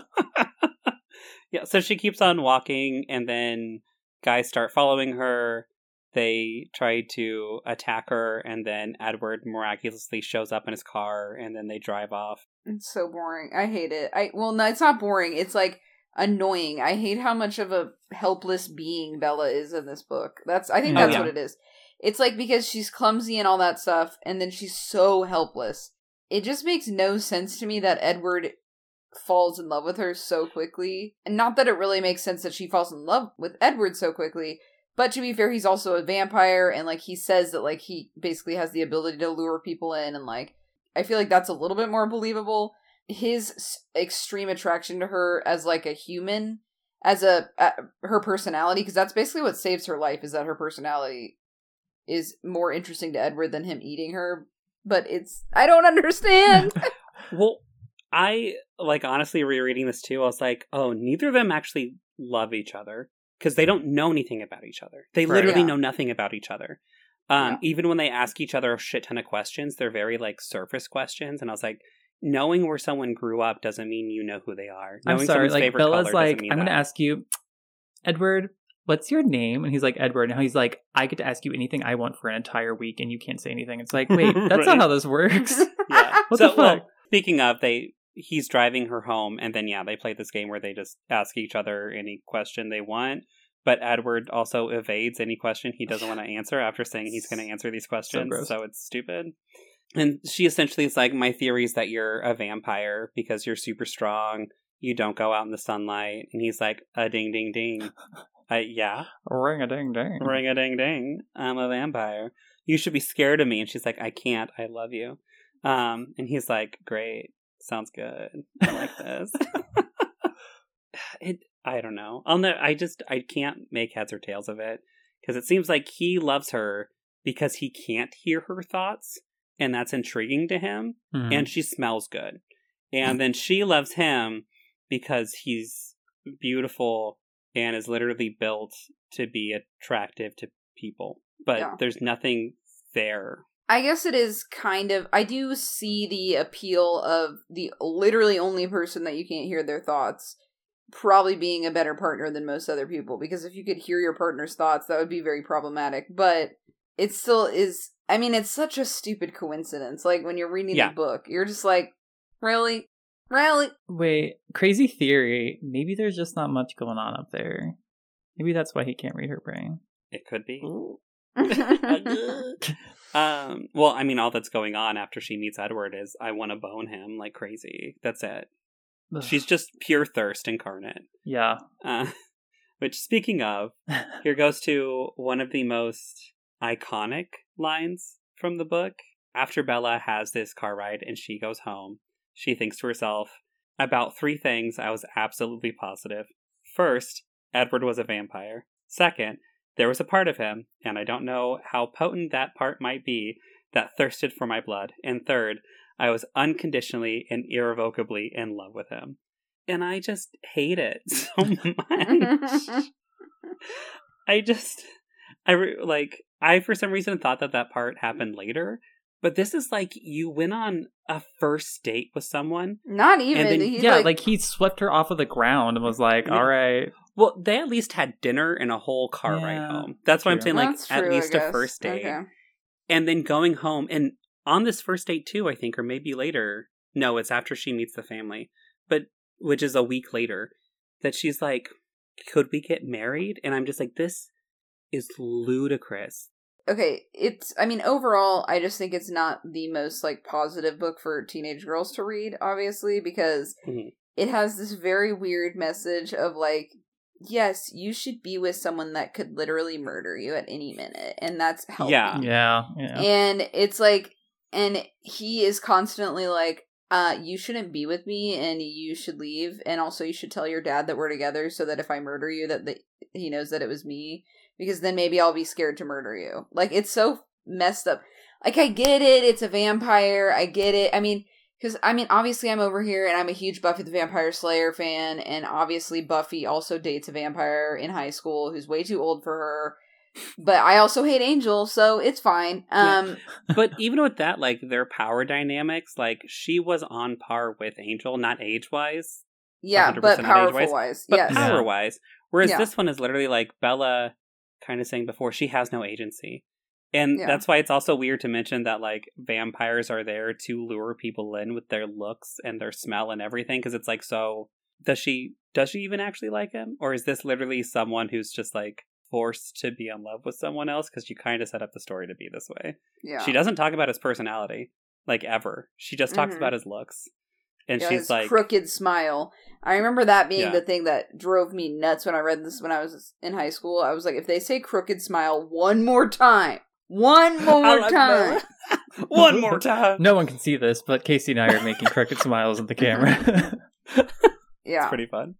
yeah, so she keeps on walking, and then guys start following her. They try to attack her, and then Edward miraculously shows up in his car, and then they drive off. It's so boring. I hate it. I well, no, it's not boring. It's like annoying. I hate how much of a helpless being Bella is in this book. That's I think Oh, that's yeah. what it is. It's like because she's clumsy and all that stuff, and then she's so helpless. It just makes no sense to me that Edward falls in love with her so quickly. And not that it really makes sense that she falls in love with Edward so quickly, but to be fair, he's also a vampire and like he says that like he basically has the ability to lure people in and like I feel like that's a little bit more believable. His extreme attraction to her as like a human, as a uh, her personality, because that's basically what saves her life. Is that her personality is more interesting to Edward than him eating her. But it's I don't understand. (laughs) Well, I like honestly rereading this too. I was like, oh, neither of them actually love each other. because they don't know anything about each other. They Right. literally Yeah. know nothing about each other. Um, Yeah. Even when they ask each other a shit ton of questions, they're very like surface questions. And I was like, knowing where someone grew up doesn't mean you know who they are. I'm Knowing sorry. Like Bella's like, I'm going to ask you, Edward, what's your name? And he's like, Edward. And he's like, I get to ask you anything I want for an entire week, and you can't say anything. It's like, wait, (laughs) that's Right. not how this works. (laughs) Yeah. (laughs) What so, the well, speaking of, they he's driving her home, and then yeah, they play this game where they just ask each other any question they want. But Edward also evades any question he doesn't want to answer after saying he's going to answer these questions. gross. So, it's stupid. And she essentially is like, "My theory is that you're a vampire because you're super strong. You don't go out in the sunlight." And he's like, "A ding, ding, ding." (laughs) Uh, yeah, Ring a ding ding. ring a ding ding. I'm a vampire. You should be scared of me. And she's like, I can't. I love you. Um, and he's like, Great. Sounds good. I like this. (laughs) (sighs) it. I don't know. I'll know. I just I can't make heads or tails of it because it seems like he loves her because he can't hear her thoughts, and that's intriguing to him. Mhm. And she smells good, and then she loves him because he's beautiful and is literally built to be attractive to people. But Yeah. there's nothing there. I guess it is kind of. I do see the appeal of the literally only person that you can't hear their thoughts probably being a better partner than most other people because if you could hear your partner's thoughts, that would be very problematic. But it still is. I mean, it's such a stupid coincidence. Like when you're reading Yeah. the book, you're just like, really? Really? Wait, crazy theory. Maybe there's just not much going on up there. Maybe that's why he can't read her brain. It could be. (laughs) um. Well, I mean, all that's going on after she meets Edward is I want to bone him like crazy. That's it. Ugh. She's just pure thirst incarnate. yeah. Uh, (laughs) which, speaking of, (laughs) here goes to one of the most iconic lines from the book. After Bella has this car ride and she goes home, she thinks to herself, about three things I was absolutely positive. First, Edward was a vampire. Second, there was a part of him, and I don't know how potent that part might be, that thirsted for my blood. And third, I was unconditionally and irrevocably in love with him. And I just hate it (laughs) so (laughs) much. I just, I re- like, I for some reason thought that that part happened later, but this is like you went on a first date with someone. Not even. then- He, yeah, like, like, he swept her off of the ground and was like, Yeah. all right. Well, they at least had dinner and a whole car ride Yeah, home. That's what I'm saying. Like, That's at least a first date. Okay. And then going home, and on this first date too, I think, or maybe later. No, it's after she meets the family, but which is a week later, that she's like, could we get married? And I'm just like, this is ludicrous. okay it's i mean overall i just think it's not the most like positive book for teenage girls to read obviously because Mhm. it has this very weird message of like yes you should be with someone that could literally murder you at any minute and that's healthy. Yeah. Yeah. Yeah. and it's like and he is constantly like uh you shouldn't be with me and you should leave and also you should tell your dad that we're together so that if i murder you that the, he knows that it was me because then maybe i'll be scared to murder you like it's so messed up like i get it it's a vampire i get it i mean because i mean obviously i'm over here and i'm a huge buffy the vampire slayer fan and obviously buffy also dates a vampire in high school who's way too old for her but i also hate angel so it's fine Yeah. um but even with that, like their power dynamics, like she was on par with Angel, not age wise, Yeah, 100% but powerful wise. but Yes. Yeah. power wise. Whereas Yeah. this one is literally like Bella kind of saying before, she has no agency. And Yeah. that's why it's also weird to mention that like vampires are there to lure people in with their looks and their smell and everything because it's like so does she does she even actually like him or is this literally someone who's just like forced to be in love with someone else because you kind of set up the story to be this way. Yeah. She doesn't talk about his personality like ever. She just talks Mhm. about his looks. And Yeah, she's his like crooked smile. I remember that being Yeah. the thing that drove me nuts when I read this when I was in high school. I was like, if they say crooked smile one more time, one (laughs) more I'll- time. (laughs) one more (laughs) time. No one can see this, but Casey and I are making crooked smiles at the camera. Yeah. It's pretty fun.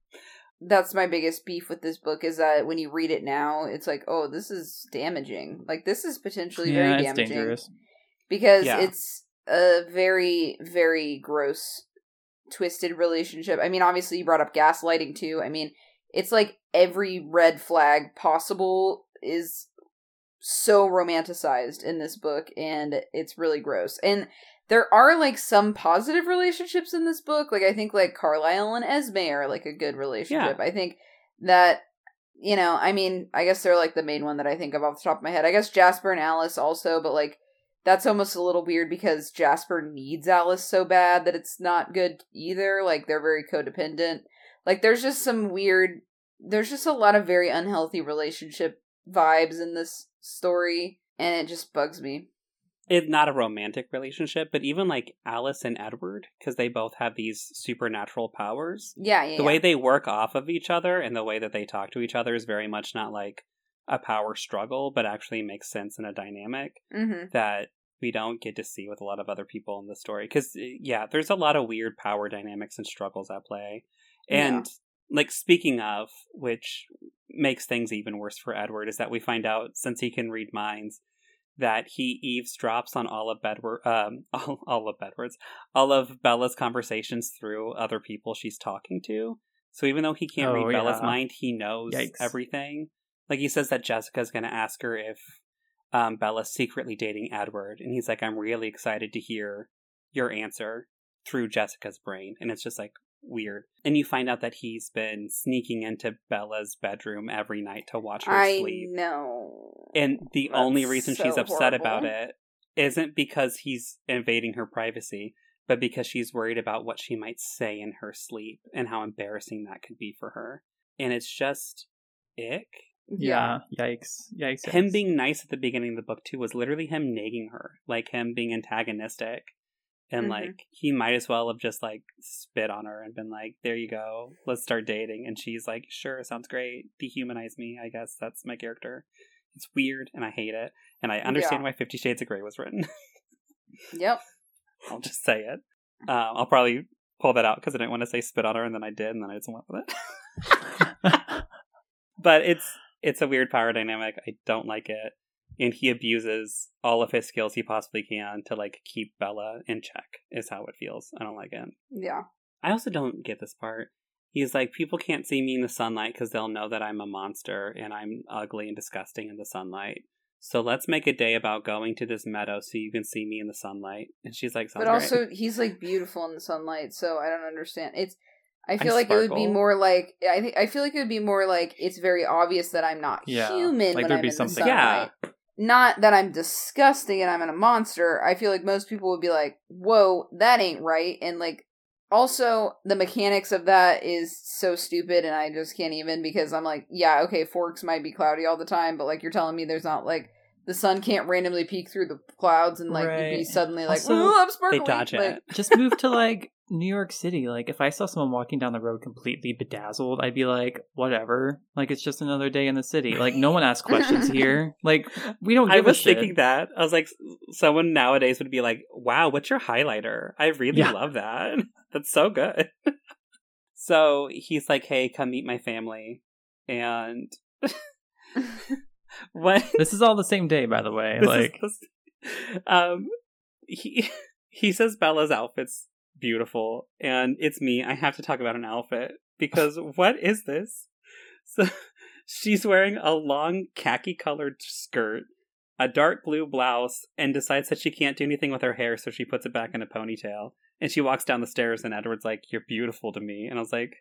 That's my biggest beef with this book is that when you read it now, it's like, oh, this is damaging. Like this is potentially yeah, very it's damaging. dangerous. because Yeah. it's a very very gross twisted relationship i mean obviously you brought up gaslighting too i mean it's like every red flag possible is so romanticized in this book and it's really gross. And there are like some positive relationships in this book. Like I think like Carlisle and Esme are like a good relationship. I think that you know, I mean, I guess they're like the main one that I think of off the top of my head. I guess Jasper and Alice also, but like that's almost a little weird because Jasper needs Alice so bad that it's not good either. Like they're very codependent. Like there's just some weird there's just a lot of very unhealthy relationship vibes in this story and it just bugs me. It's not a romantic relationship, but even like Alice and Edward, because they both have these supernatural powers. Yeah, yeah. The yeah. way they work off of each other and the way that they talk to each other is very much not like a power struggle, but actually makes sense in a dynamic mm-hmm. that we don't get to see with a lot of other people in the story. Because, yeah, there's a lot of weird power dynamics and struggles at play. And, like, speaking of, which makes things even worse for Edward, is that we find out since he can read minds that he eavesdrops on all of Bedward, (laughs) um, all, all of Bedward's, all of Bella's conversations through other people she's talking to. So even though he can't Oh, read Bella's mind, he knows Yikes. everything. Like he says that Jessica's going to ask her if um, Bella's secretly dating Edward, and he's like, "I'm really excited to hear your answer through Jessica's brain," and it's just like weird. And you find out that he's been sneaking into Bella's bedroom every night to watch her I sleep. know. And the That's only reason she's so upset about it isn't because he's invading her privacy, but because she's worried about what she might say in her sleep and how embarrassing that could be for her. And it's just ick. Yeah. Yikes. Yikes. Him being nice at the beginning of the book too was literally him nagging her, like him being antagonistic. And Mhm. like he might as well have just like spit on her and been like, "There you go, let's start dating." And she's like, "Sure, sounds great. Dehumanize me, I guess that's my character." It's weird, and I hate it, and I understand why Fifty Shades of Grey was written. (laughs) Yep. I'll just say it. Uh, I'll probably pull that out because I didn't want to say spit on her, and then I did, and then I just went with it. (laughs) (laughs) but it's it's a weird power dynamic. I don't like it, and he abuses all of his skills he possibly can to like keep Bella in check. Is how it feels. I don't like it. Yeah. I also don't get this part. He's like, people can't see me in the sunlight because they'll know that I'm a monster and I'm ugly and disgusting in the sunlight. So let's make a day about going to this meadow so you can see me in the sunlight. And she's like, But great." also, he's like beautiful in the sunlight, so I don't understand. It's. I feel I like it would be more like I think I feel like it would be more like it's very obvious that I'm not Yeah, human like when there'd I'm be in the something- sunlight. Yeah. Not that I'm disgusting and I'm in a monster. I feel like most people would be like, "Whoa, that ain't right," and like also the mechanics of that is so stupid, and I just can't even because I'm like, yeah, okay, forks might be cloudy all the time, but like you're telling me there's not like the sun can't randomly peek through the clouds and like you'd be suddenly like, Also, "Ooh, I'm they sparkling." dodge Like, it. Just move to like New York City. Like if I saw someone walking down the road completely bedazzled, I'd be like, whatever. Like it's just another day in the city. Like no one asks questions here. (laughs) Like we don't I give a was thinking that. I was like, someone nowadays would be like, wow, what's your highlighter? I really Yeah. love that. (laughs) That's so good. (laughs) so he's like, hey, come meet my family. And what? This is all the same day, by the way. This like is this- um, he he says Bella's outfit's beautiful, and it's me. I have to talk about an outfit because (laughs) what is this? So (laughs) she's wearing a long khaki-colored skirt, a dark blue blouse, and decides that she can't do anything with her hair, so she puts it back in a ponytail. And she walks down the stairs, and Edward's like, "You're beautiful to me," and I was like.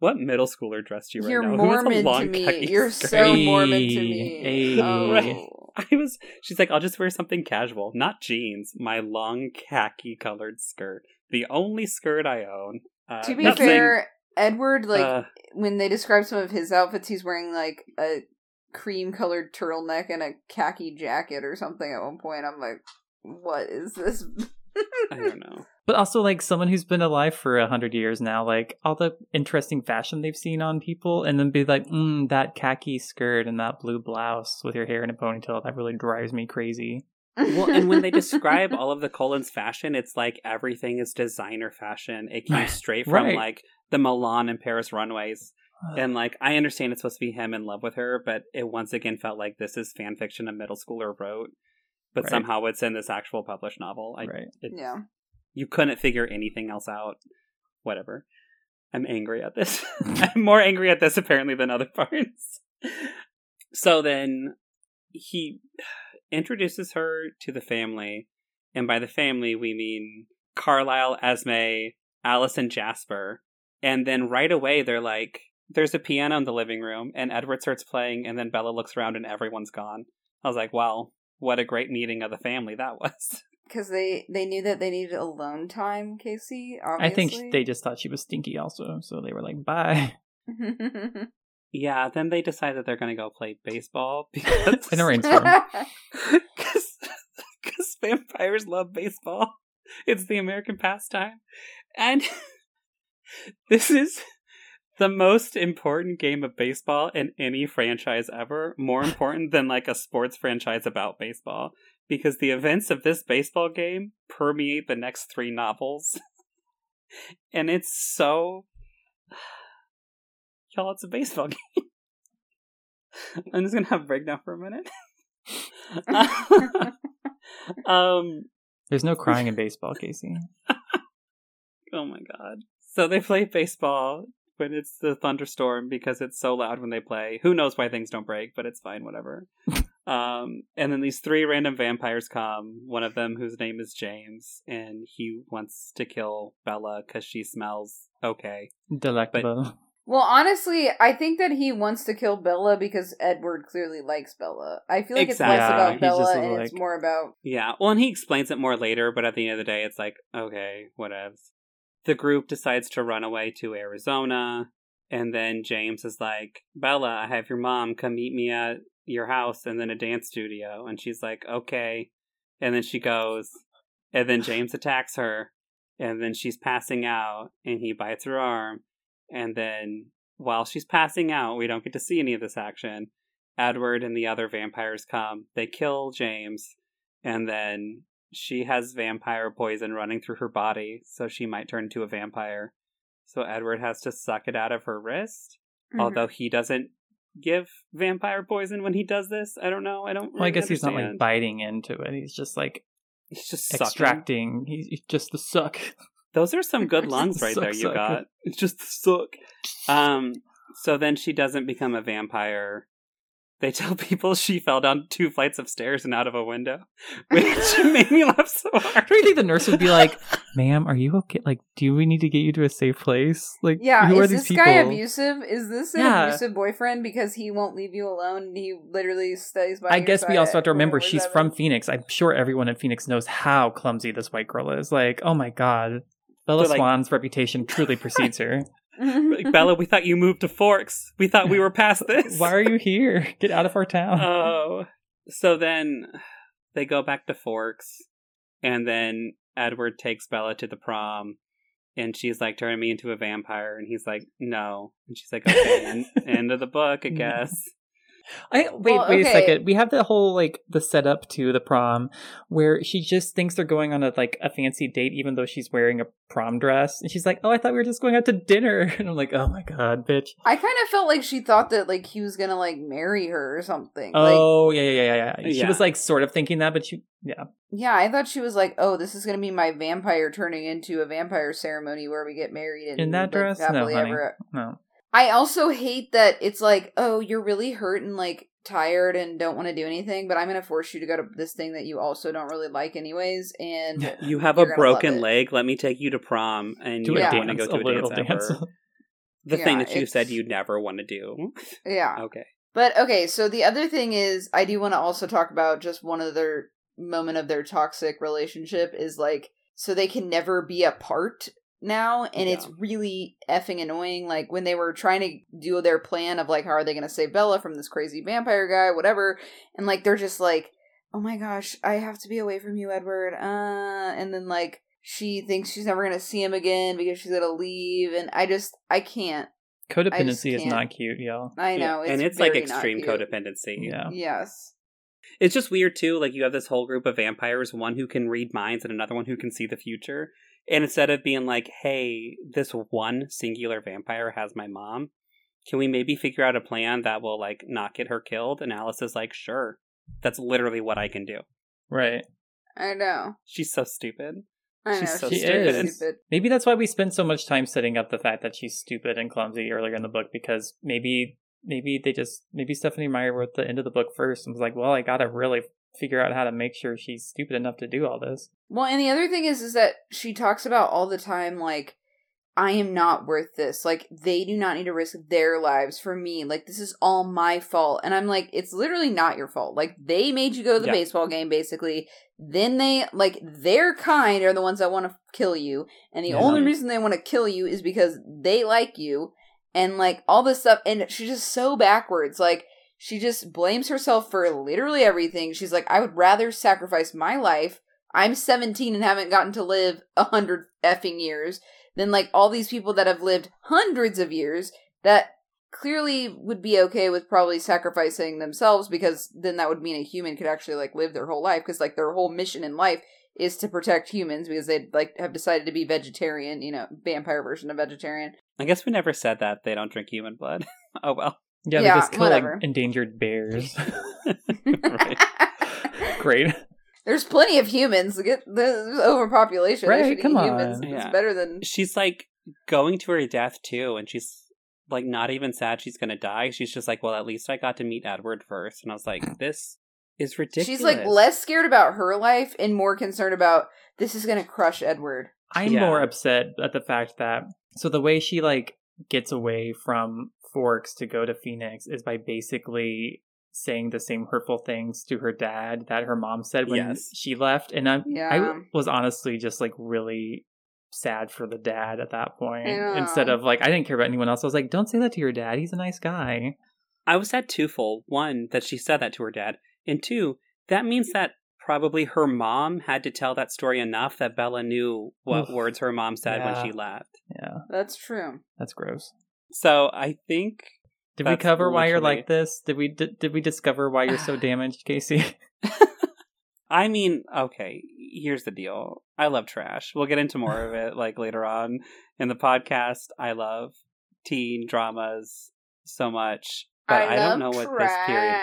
What middle schooler dressed you right You're now? Who a Mormon to long me. khaki You're skirt? so Mormon to me. Hey. (laughs) Oh. Right. I was. She's like, I'll just wear something casual, not jeans. My long khaki colored skirt, the only skirt I own. Uh, to be not saying- fair, Edward, like uh, when they describe some of his outfits, he's wearing like a cream colored turtleneck and a khaki jacket or something at one point. I'm like, what is this? I don't know. (laughs) But also, like someone who's been alive for a hundred years now, like all the interesting fashion they've seen on people, and then be like, mm, that khaki skirt and that blue blouse with your hair in a ponytail, that really drives me crazy. Well, and when they describe (laughs) all of the Cullens' fashion, it's like everything is designer fashion. It came straight from Right. like the Milan and Paris runways. And like I understand it's supposed to be him in love with her, but it once again felt like this is fan fiction a middle schooler wrote. But Right. somehow it's in this actual published novel. I, right. it, yeah. you couldn't figure anything else out. Whatever. I'm angry at this. (laughs) (laughs) I'm more angry at this apparently than other parts. So then he introduces her to the family, and by the family we mean Carlisle, Esme, Alice, and Jasper. And then right away they're like, there's a piano in the living room, and Edward starts playing, and then Bella looks around and everyone's gone. I was like, wow, what a great meeting of the family that was. (laughs) Because they they knew that they needed alone time, Casey. Obviously. I think they just thought she was stinky also, so they were like, bye. (laughs) Yeah, then they decide that they're going to go play baseball (laughs) (laughs) because In a rainstorm. (laughs) because vampires love baseball. It's the American pastime, and this is the most important game of baseball in any franchise ever. More important than like a sports franchise about baseball, because the events of this baseball game permeate the next three novels, and it's so. Y'all, it's a baseball (laughs) game. I'm just gonna have a breakdown for a minute. (laughs) um. There's no crying in (laughs) baseball, Casey. Oh my god. So they play baseball when it's the thunderstorm because it's so loud when they play. Who knows why things don't break, but it's fine, whatever. um, and then these three random vampires come. One of them, whose name is James, and he wants to kill Bella because she smells okay. Delectable. Well, honestly, I think that he wants to kill Bella because Edward clearly likes Bella. I feel like Exactly. it's less about he's Bella and it's more about Yeah, well, and he explains it more later, but at the end of the day, it's like, okay, whatevs. The group decides to run away to Arizona, and then James is like, Bella, I have your mom come meet me at your house and then a dance studio. And she's like, okay. And then she goes, and then James attacks her, and then she's passing out, and he bites her arm. And then while she's passing out, we don't get to see any of this action. Edward and the other vampires come. They kill James, and then she has vampire poison running through her body, so she might turn into a vampire. So Edward has to suck it out of her wrist, Mhm. although he doesn't give vampire poison when he does this. I don't know. I don't. Well, I really guess he's not like biting into it. He's just like He's just extracting. He's he's just the suck. (laughs) Those are some (laughs) good lungs right Suck, there. You suck. got. It's just the suck. Um. So then she doesn't become a vampire. They tell (laughs) people she fell down two flights of stairs and out of a window, (laughs) which made me laugh so hard. Do you think the nurse would be like, "Ma'am, are you okay? Like, do we need to get you to a safe place? Like, Yeah, who are is these this people?" guy abusive? Is this an Yeah. abusive boyfriend because he won't leave you alone and he literally stays by I guess we also have to remember she's from Phoenix. I'm sure everyone in Phoenix knows how clumsy this white girl is. Like, oh my god, Bella like- Swan's reputation truly precedes her. (laughs) Like, Bella, we thought you moved to Forks. We thought we were past this. Why are you here? Get out of our town. Oh. So then they go back to Forks, and then Edward takes Bella to the prom, and she's like, turning me into a vampire. And he's like, no. And she's like, okay, end (laughs) of the book, I guess. I wait, Well, wait a second. We have the whole like the setup to the prom where she just thinks they're going on a like a fancy date even though she's wearing a prom dress. And she's like, "Oh, I thought we were just going out to dinner." (laughs) And I'm like, "Oh my god, bitch." I kind of felt like she thought that like he was gonna like marry her or something. Oh, yeah, yeah, yeah, yeah, yeah. She Yeah. was like sort of thinking that, but she yeah. yeah, I thought she was like, oh, this is gonna be my vampire turning into a vampire ceremony where we get married and In that like, dress? No, honey. ever- No. I also hate that it's like, oh, you're really hurt and like tired and don't want to do anything, but I'm gonna force you to go to this thing that you also don't really like anyways, and You have a broken leg. Let me take you to prom, and Do you a don't want to dance, go to a a, literal dance, dance. ever. (laughs) The thing that you said it's- you never want to do. yeah. Okay. But okay, so the other thing is, I do want to also talk about just one other moment of their toxic relationship is like, so they can never be apart now, and it's really effing annoying. Like when they were trying to do their plan of like, how are they going to save Bella from this crazy vampire guy, whatever, and like they're just like, oh my gosh, I have to be away from you, Edward, uh, and then like she thinks she's never going to see him again because she's going to leave, and I just, I can't. Codependency is can't. not cute, y'all. I know, and it's like extreme codependency. Yeah. Yes. It's just weird too. Like you have this whole group of vampires, one who can read minds and another one who can see the future. And instead of being like, "Hey, this one singular vampire has my mom," can we maybe figure out a plan that will like not get her killed? And Alice is like, "Sure, that's literally what I can do." Right. I know. She's so stupid. I know, She's so She very is. stupid. Maybe that's why we spend so much time setting up the fact that she's stupid and clumsy earlier in the book because maybe maybe they just maybe Stephenie Meyer wrote the end of the book first and was like, well, I gotta really figure out how to make sure she's stupid enough to do all this. Well, and the other thing is, is that she talks about all the time, like, I am not worth this. Like, they do not need to risk their lives for me. Like, this is all my fault. And I'm like, it's literally not your fault. Like, they made you go to the Yeah. baseball game, basically. Then they, like, their kind are the ones that want to kill you. And the Yeah. only reason they want to kill you is because they like you. And, like, all this stuff. And she's just so backwards. Like, she just blames herself for literally everything. She's like, I would rather sacrifice my life. I'm 17 and haven't gotten to live a hundred effing years than like all these people that have lived hundreds of years that clearly would be okay with probably sacrificing themselves because then that would mean a human could actually like live their whole life because like their whole mission in life is to protect humans because they like have decided to be vegetarian, you know, vampire version of vegetarian. I guess we never said that they don't drink human blood. (laughs) oh well. Yeah, Yeah, they just kill whatever. like endangered bears. (laughs) Great. There's plenty of humans. Get there's overpopulation. They Right, eat come on. humans. Yeah. It's better than She's like going to her death too, and she's like not even sad she's gonna die. She's just like, well, at least I got to meet Edward first. And I was like, this is ridiculous. She's like less scared about her life and more concerned about this is going to crush Edward. I'm Yeah. more upset at the fact that so the way she like gets away from Forks to go to Phoenix is by basically saying the same hurtful things to her dad that her mom said when Yes. she left and I Yeah. I was honestly just like really sad for the dad at that point I instead of like I didn't care about anyone else I was like don't say that to your dad he's a nice guy I was sad twofold. One, that she said that to her dad, and two, that means that probably her mom had to tell that story enough that Bella knew what words her mom said Yeah. when she left. yeah That's true. that's gross So I think did we That's cover why you're like this did we did, did we discover why you're so (sighs) damaged Casey (laughs) I mean, okay, here's the deal. I love trash. We'll get into more of it like later on in the podcast. I love teen dramas so much, but I, don't know love what this period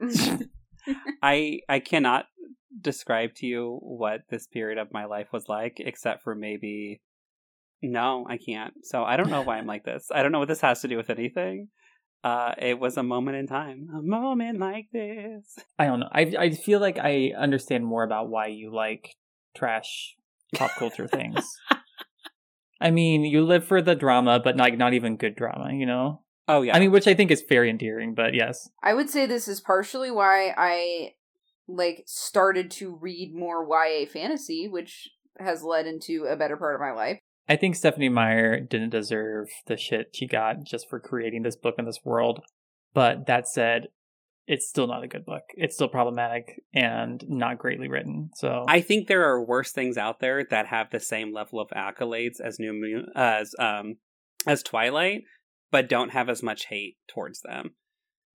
was. (laughs) (laughs) I I cannot describe to you what this period of my life was like except for maybe no, I can't. So I don't know why I'm like this. I don't know what this has to do with anything. Uh it was a moment in time. A moment like this. I don't know. I I feel like I understand more about why you like trash pop culture things. (laughs) I mean, you live for the drama, but like not even good drama, you know. Oh yeah. I mean, which I think is very endearing. But yes, I would say this is partially why I like started to read more YA fantasy, which has led into a better part of my life. I think Stephenie Meyer didn't deserve the shit she got just for creating this book in this world. But that said, it's still not a good book. It's still problematic and not greatly written. So I think there are worse things out there that have the same level of accolades as New Moon as um as Twilight, but don't have as much hate towards them.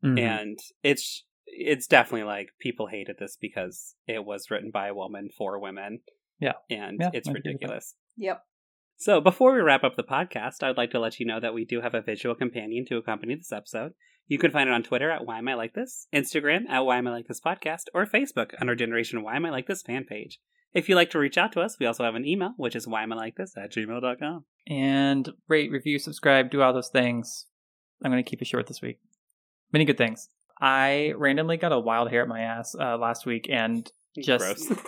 Mhm. And it's it's definitely like people hated this because it was written by a woman for women. Yeah. And Yeah, it's I agree with that. ridiculous. Yep. So before we wrap up the podcast, I'd like to let you know that we do have a visual companion to accompany this episode. You can find it on Twitter at Why Am I Like This, Instagram at Why Am I Like This Podcast, or Facebook on our Generation Why Am I Like This fan page. If you'd like to reach out to us, we also have an email, which is why am I like this at gmail.com. and rate, review, subscribe, do all those things. I'm going to keep it short this week. Many good things. I randomly got a wild hair at my ass uh, last week, and Just- Gross.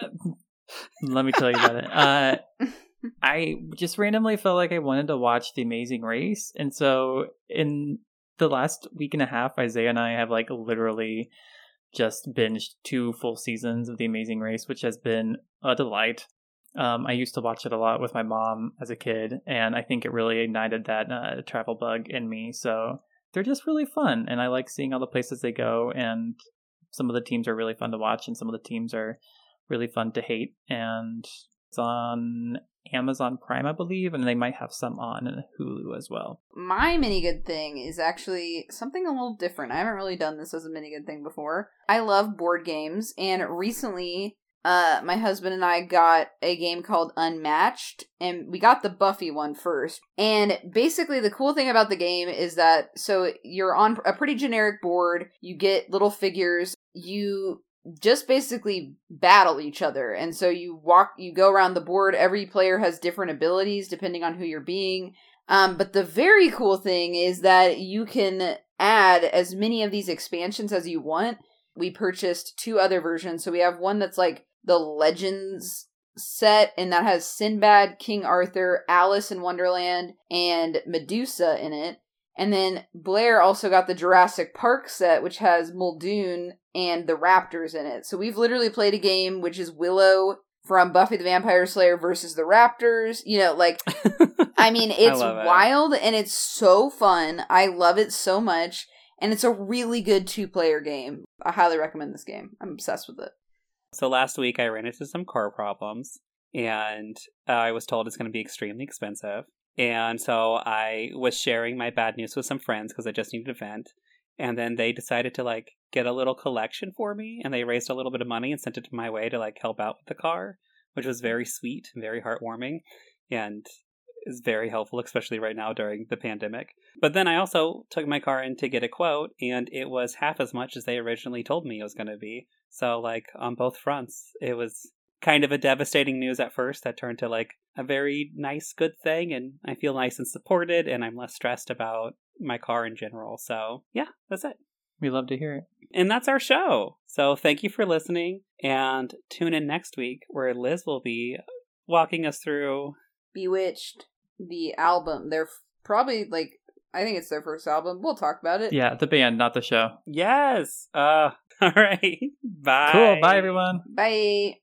(laughs) (laughs) let me tell you about it. Uh, (laughs) I just randomly felt like I wanted to watch The Amazing Race, and so in the last week and a half, Isaiah and I have like literally just binged two full seasons of The Amazing Race, which has been a delight. Um, I used to watch it a lot with my mom as a kid, and I think it really ignited that uh, travel bug in me. So they're just really fun, and I like seeing all the places they go. And some of the teams are really fun to watch, and some of the teams are really fun to hate. And it's on Amazon Prime, I believe, and they might have some on Hulu as well. My mini good thing is actually something a little different. I haven't really done this as a mini good thing before. I love board games, and recently, uh, my husband and I got a game called Unmatched, and we got the Buffy one first. And basically, the cool thing about the game is that so you're on a pretty generic board, you get little figures, you just basically battle each other. And so you walk, you go around the board. Every player has different abilities depending on who you're being. Um, but the very cool thing is that you can add as many of these expansions as you want. We purchased two other versions. So we have one that's like the Legends set, and that has Sinbad, King Arthur, Alice in Wonderland, and Medusa in it. And then Blair also got the Jurassic Park set, which has Muldoon and the Raptors in it. So we've literally played a game which is Willow from Buffy the Vampire Slayer versus the Raptors. You know, like, (laughs) I mean, it's I it. wild and it's so fun. I love it so much. And it's a really good two player game. I highly recommend this game. I'm obsessed with it. So last week I ran into some car problems and uh, I was told it's going to be extremely expensive. And so I was sharing my bad news with some friends because I just needed a vent. And then they decided to like get a little collection for me and they raised a little bit of money and sent it to my way to like help out with the car, which was very sweet and very heartwarming and is very helpful, especially right now during the pandemic. But then I also took my car in to get a quote and it was half as much as they originally told me it was going to be. So, like, on both fronts, it was kind of a devastating news at first that turned to like a very nice, good thing. And I feel nice and supported, and I'm less stressed about my car in general. So, yeah, that's it. We love to hear it. And that's our show. So, thank you for listening. And tune in next week where Liz will be walking us through. Bewitched, the album. They're probably like, I think it's their first album. We'll talk about it. Yeah, the band, not the show. Yes. Uh, (laughs) all right. Bye. Cool. Bye, everyone. Bye.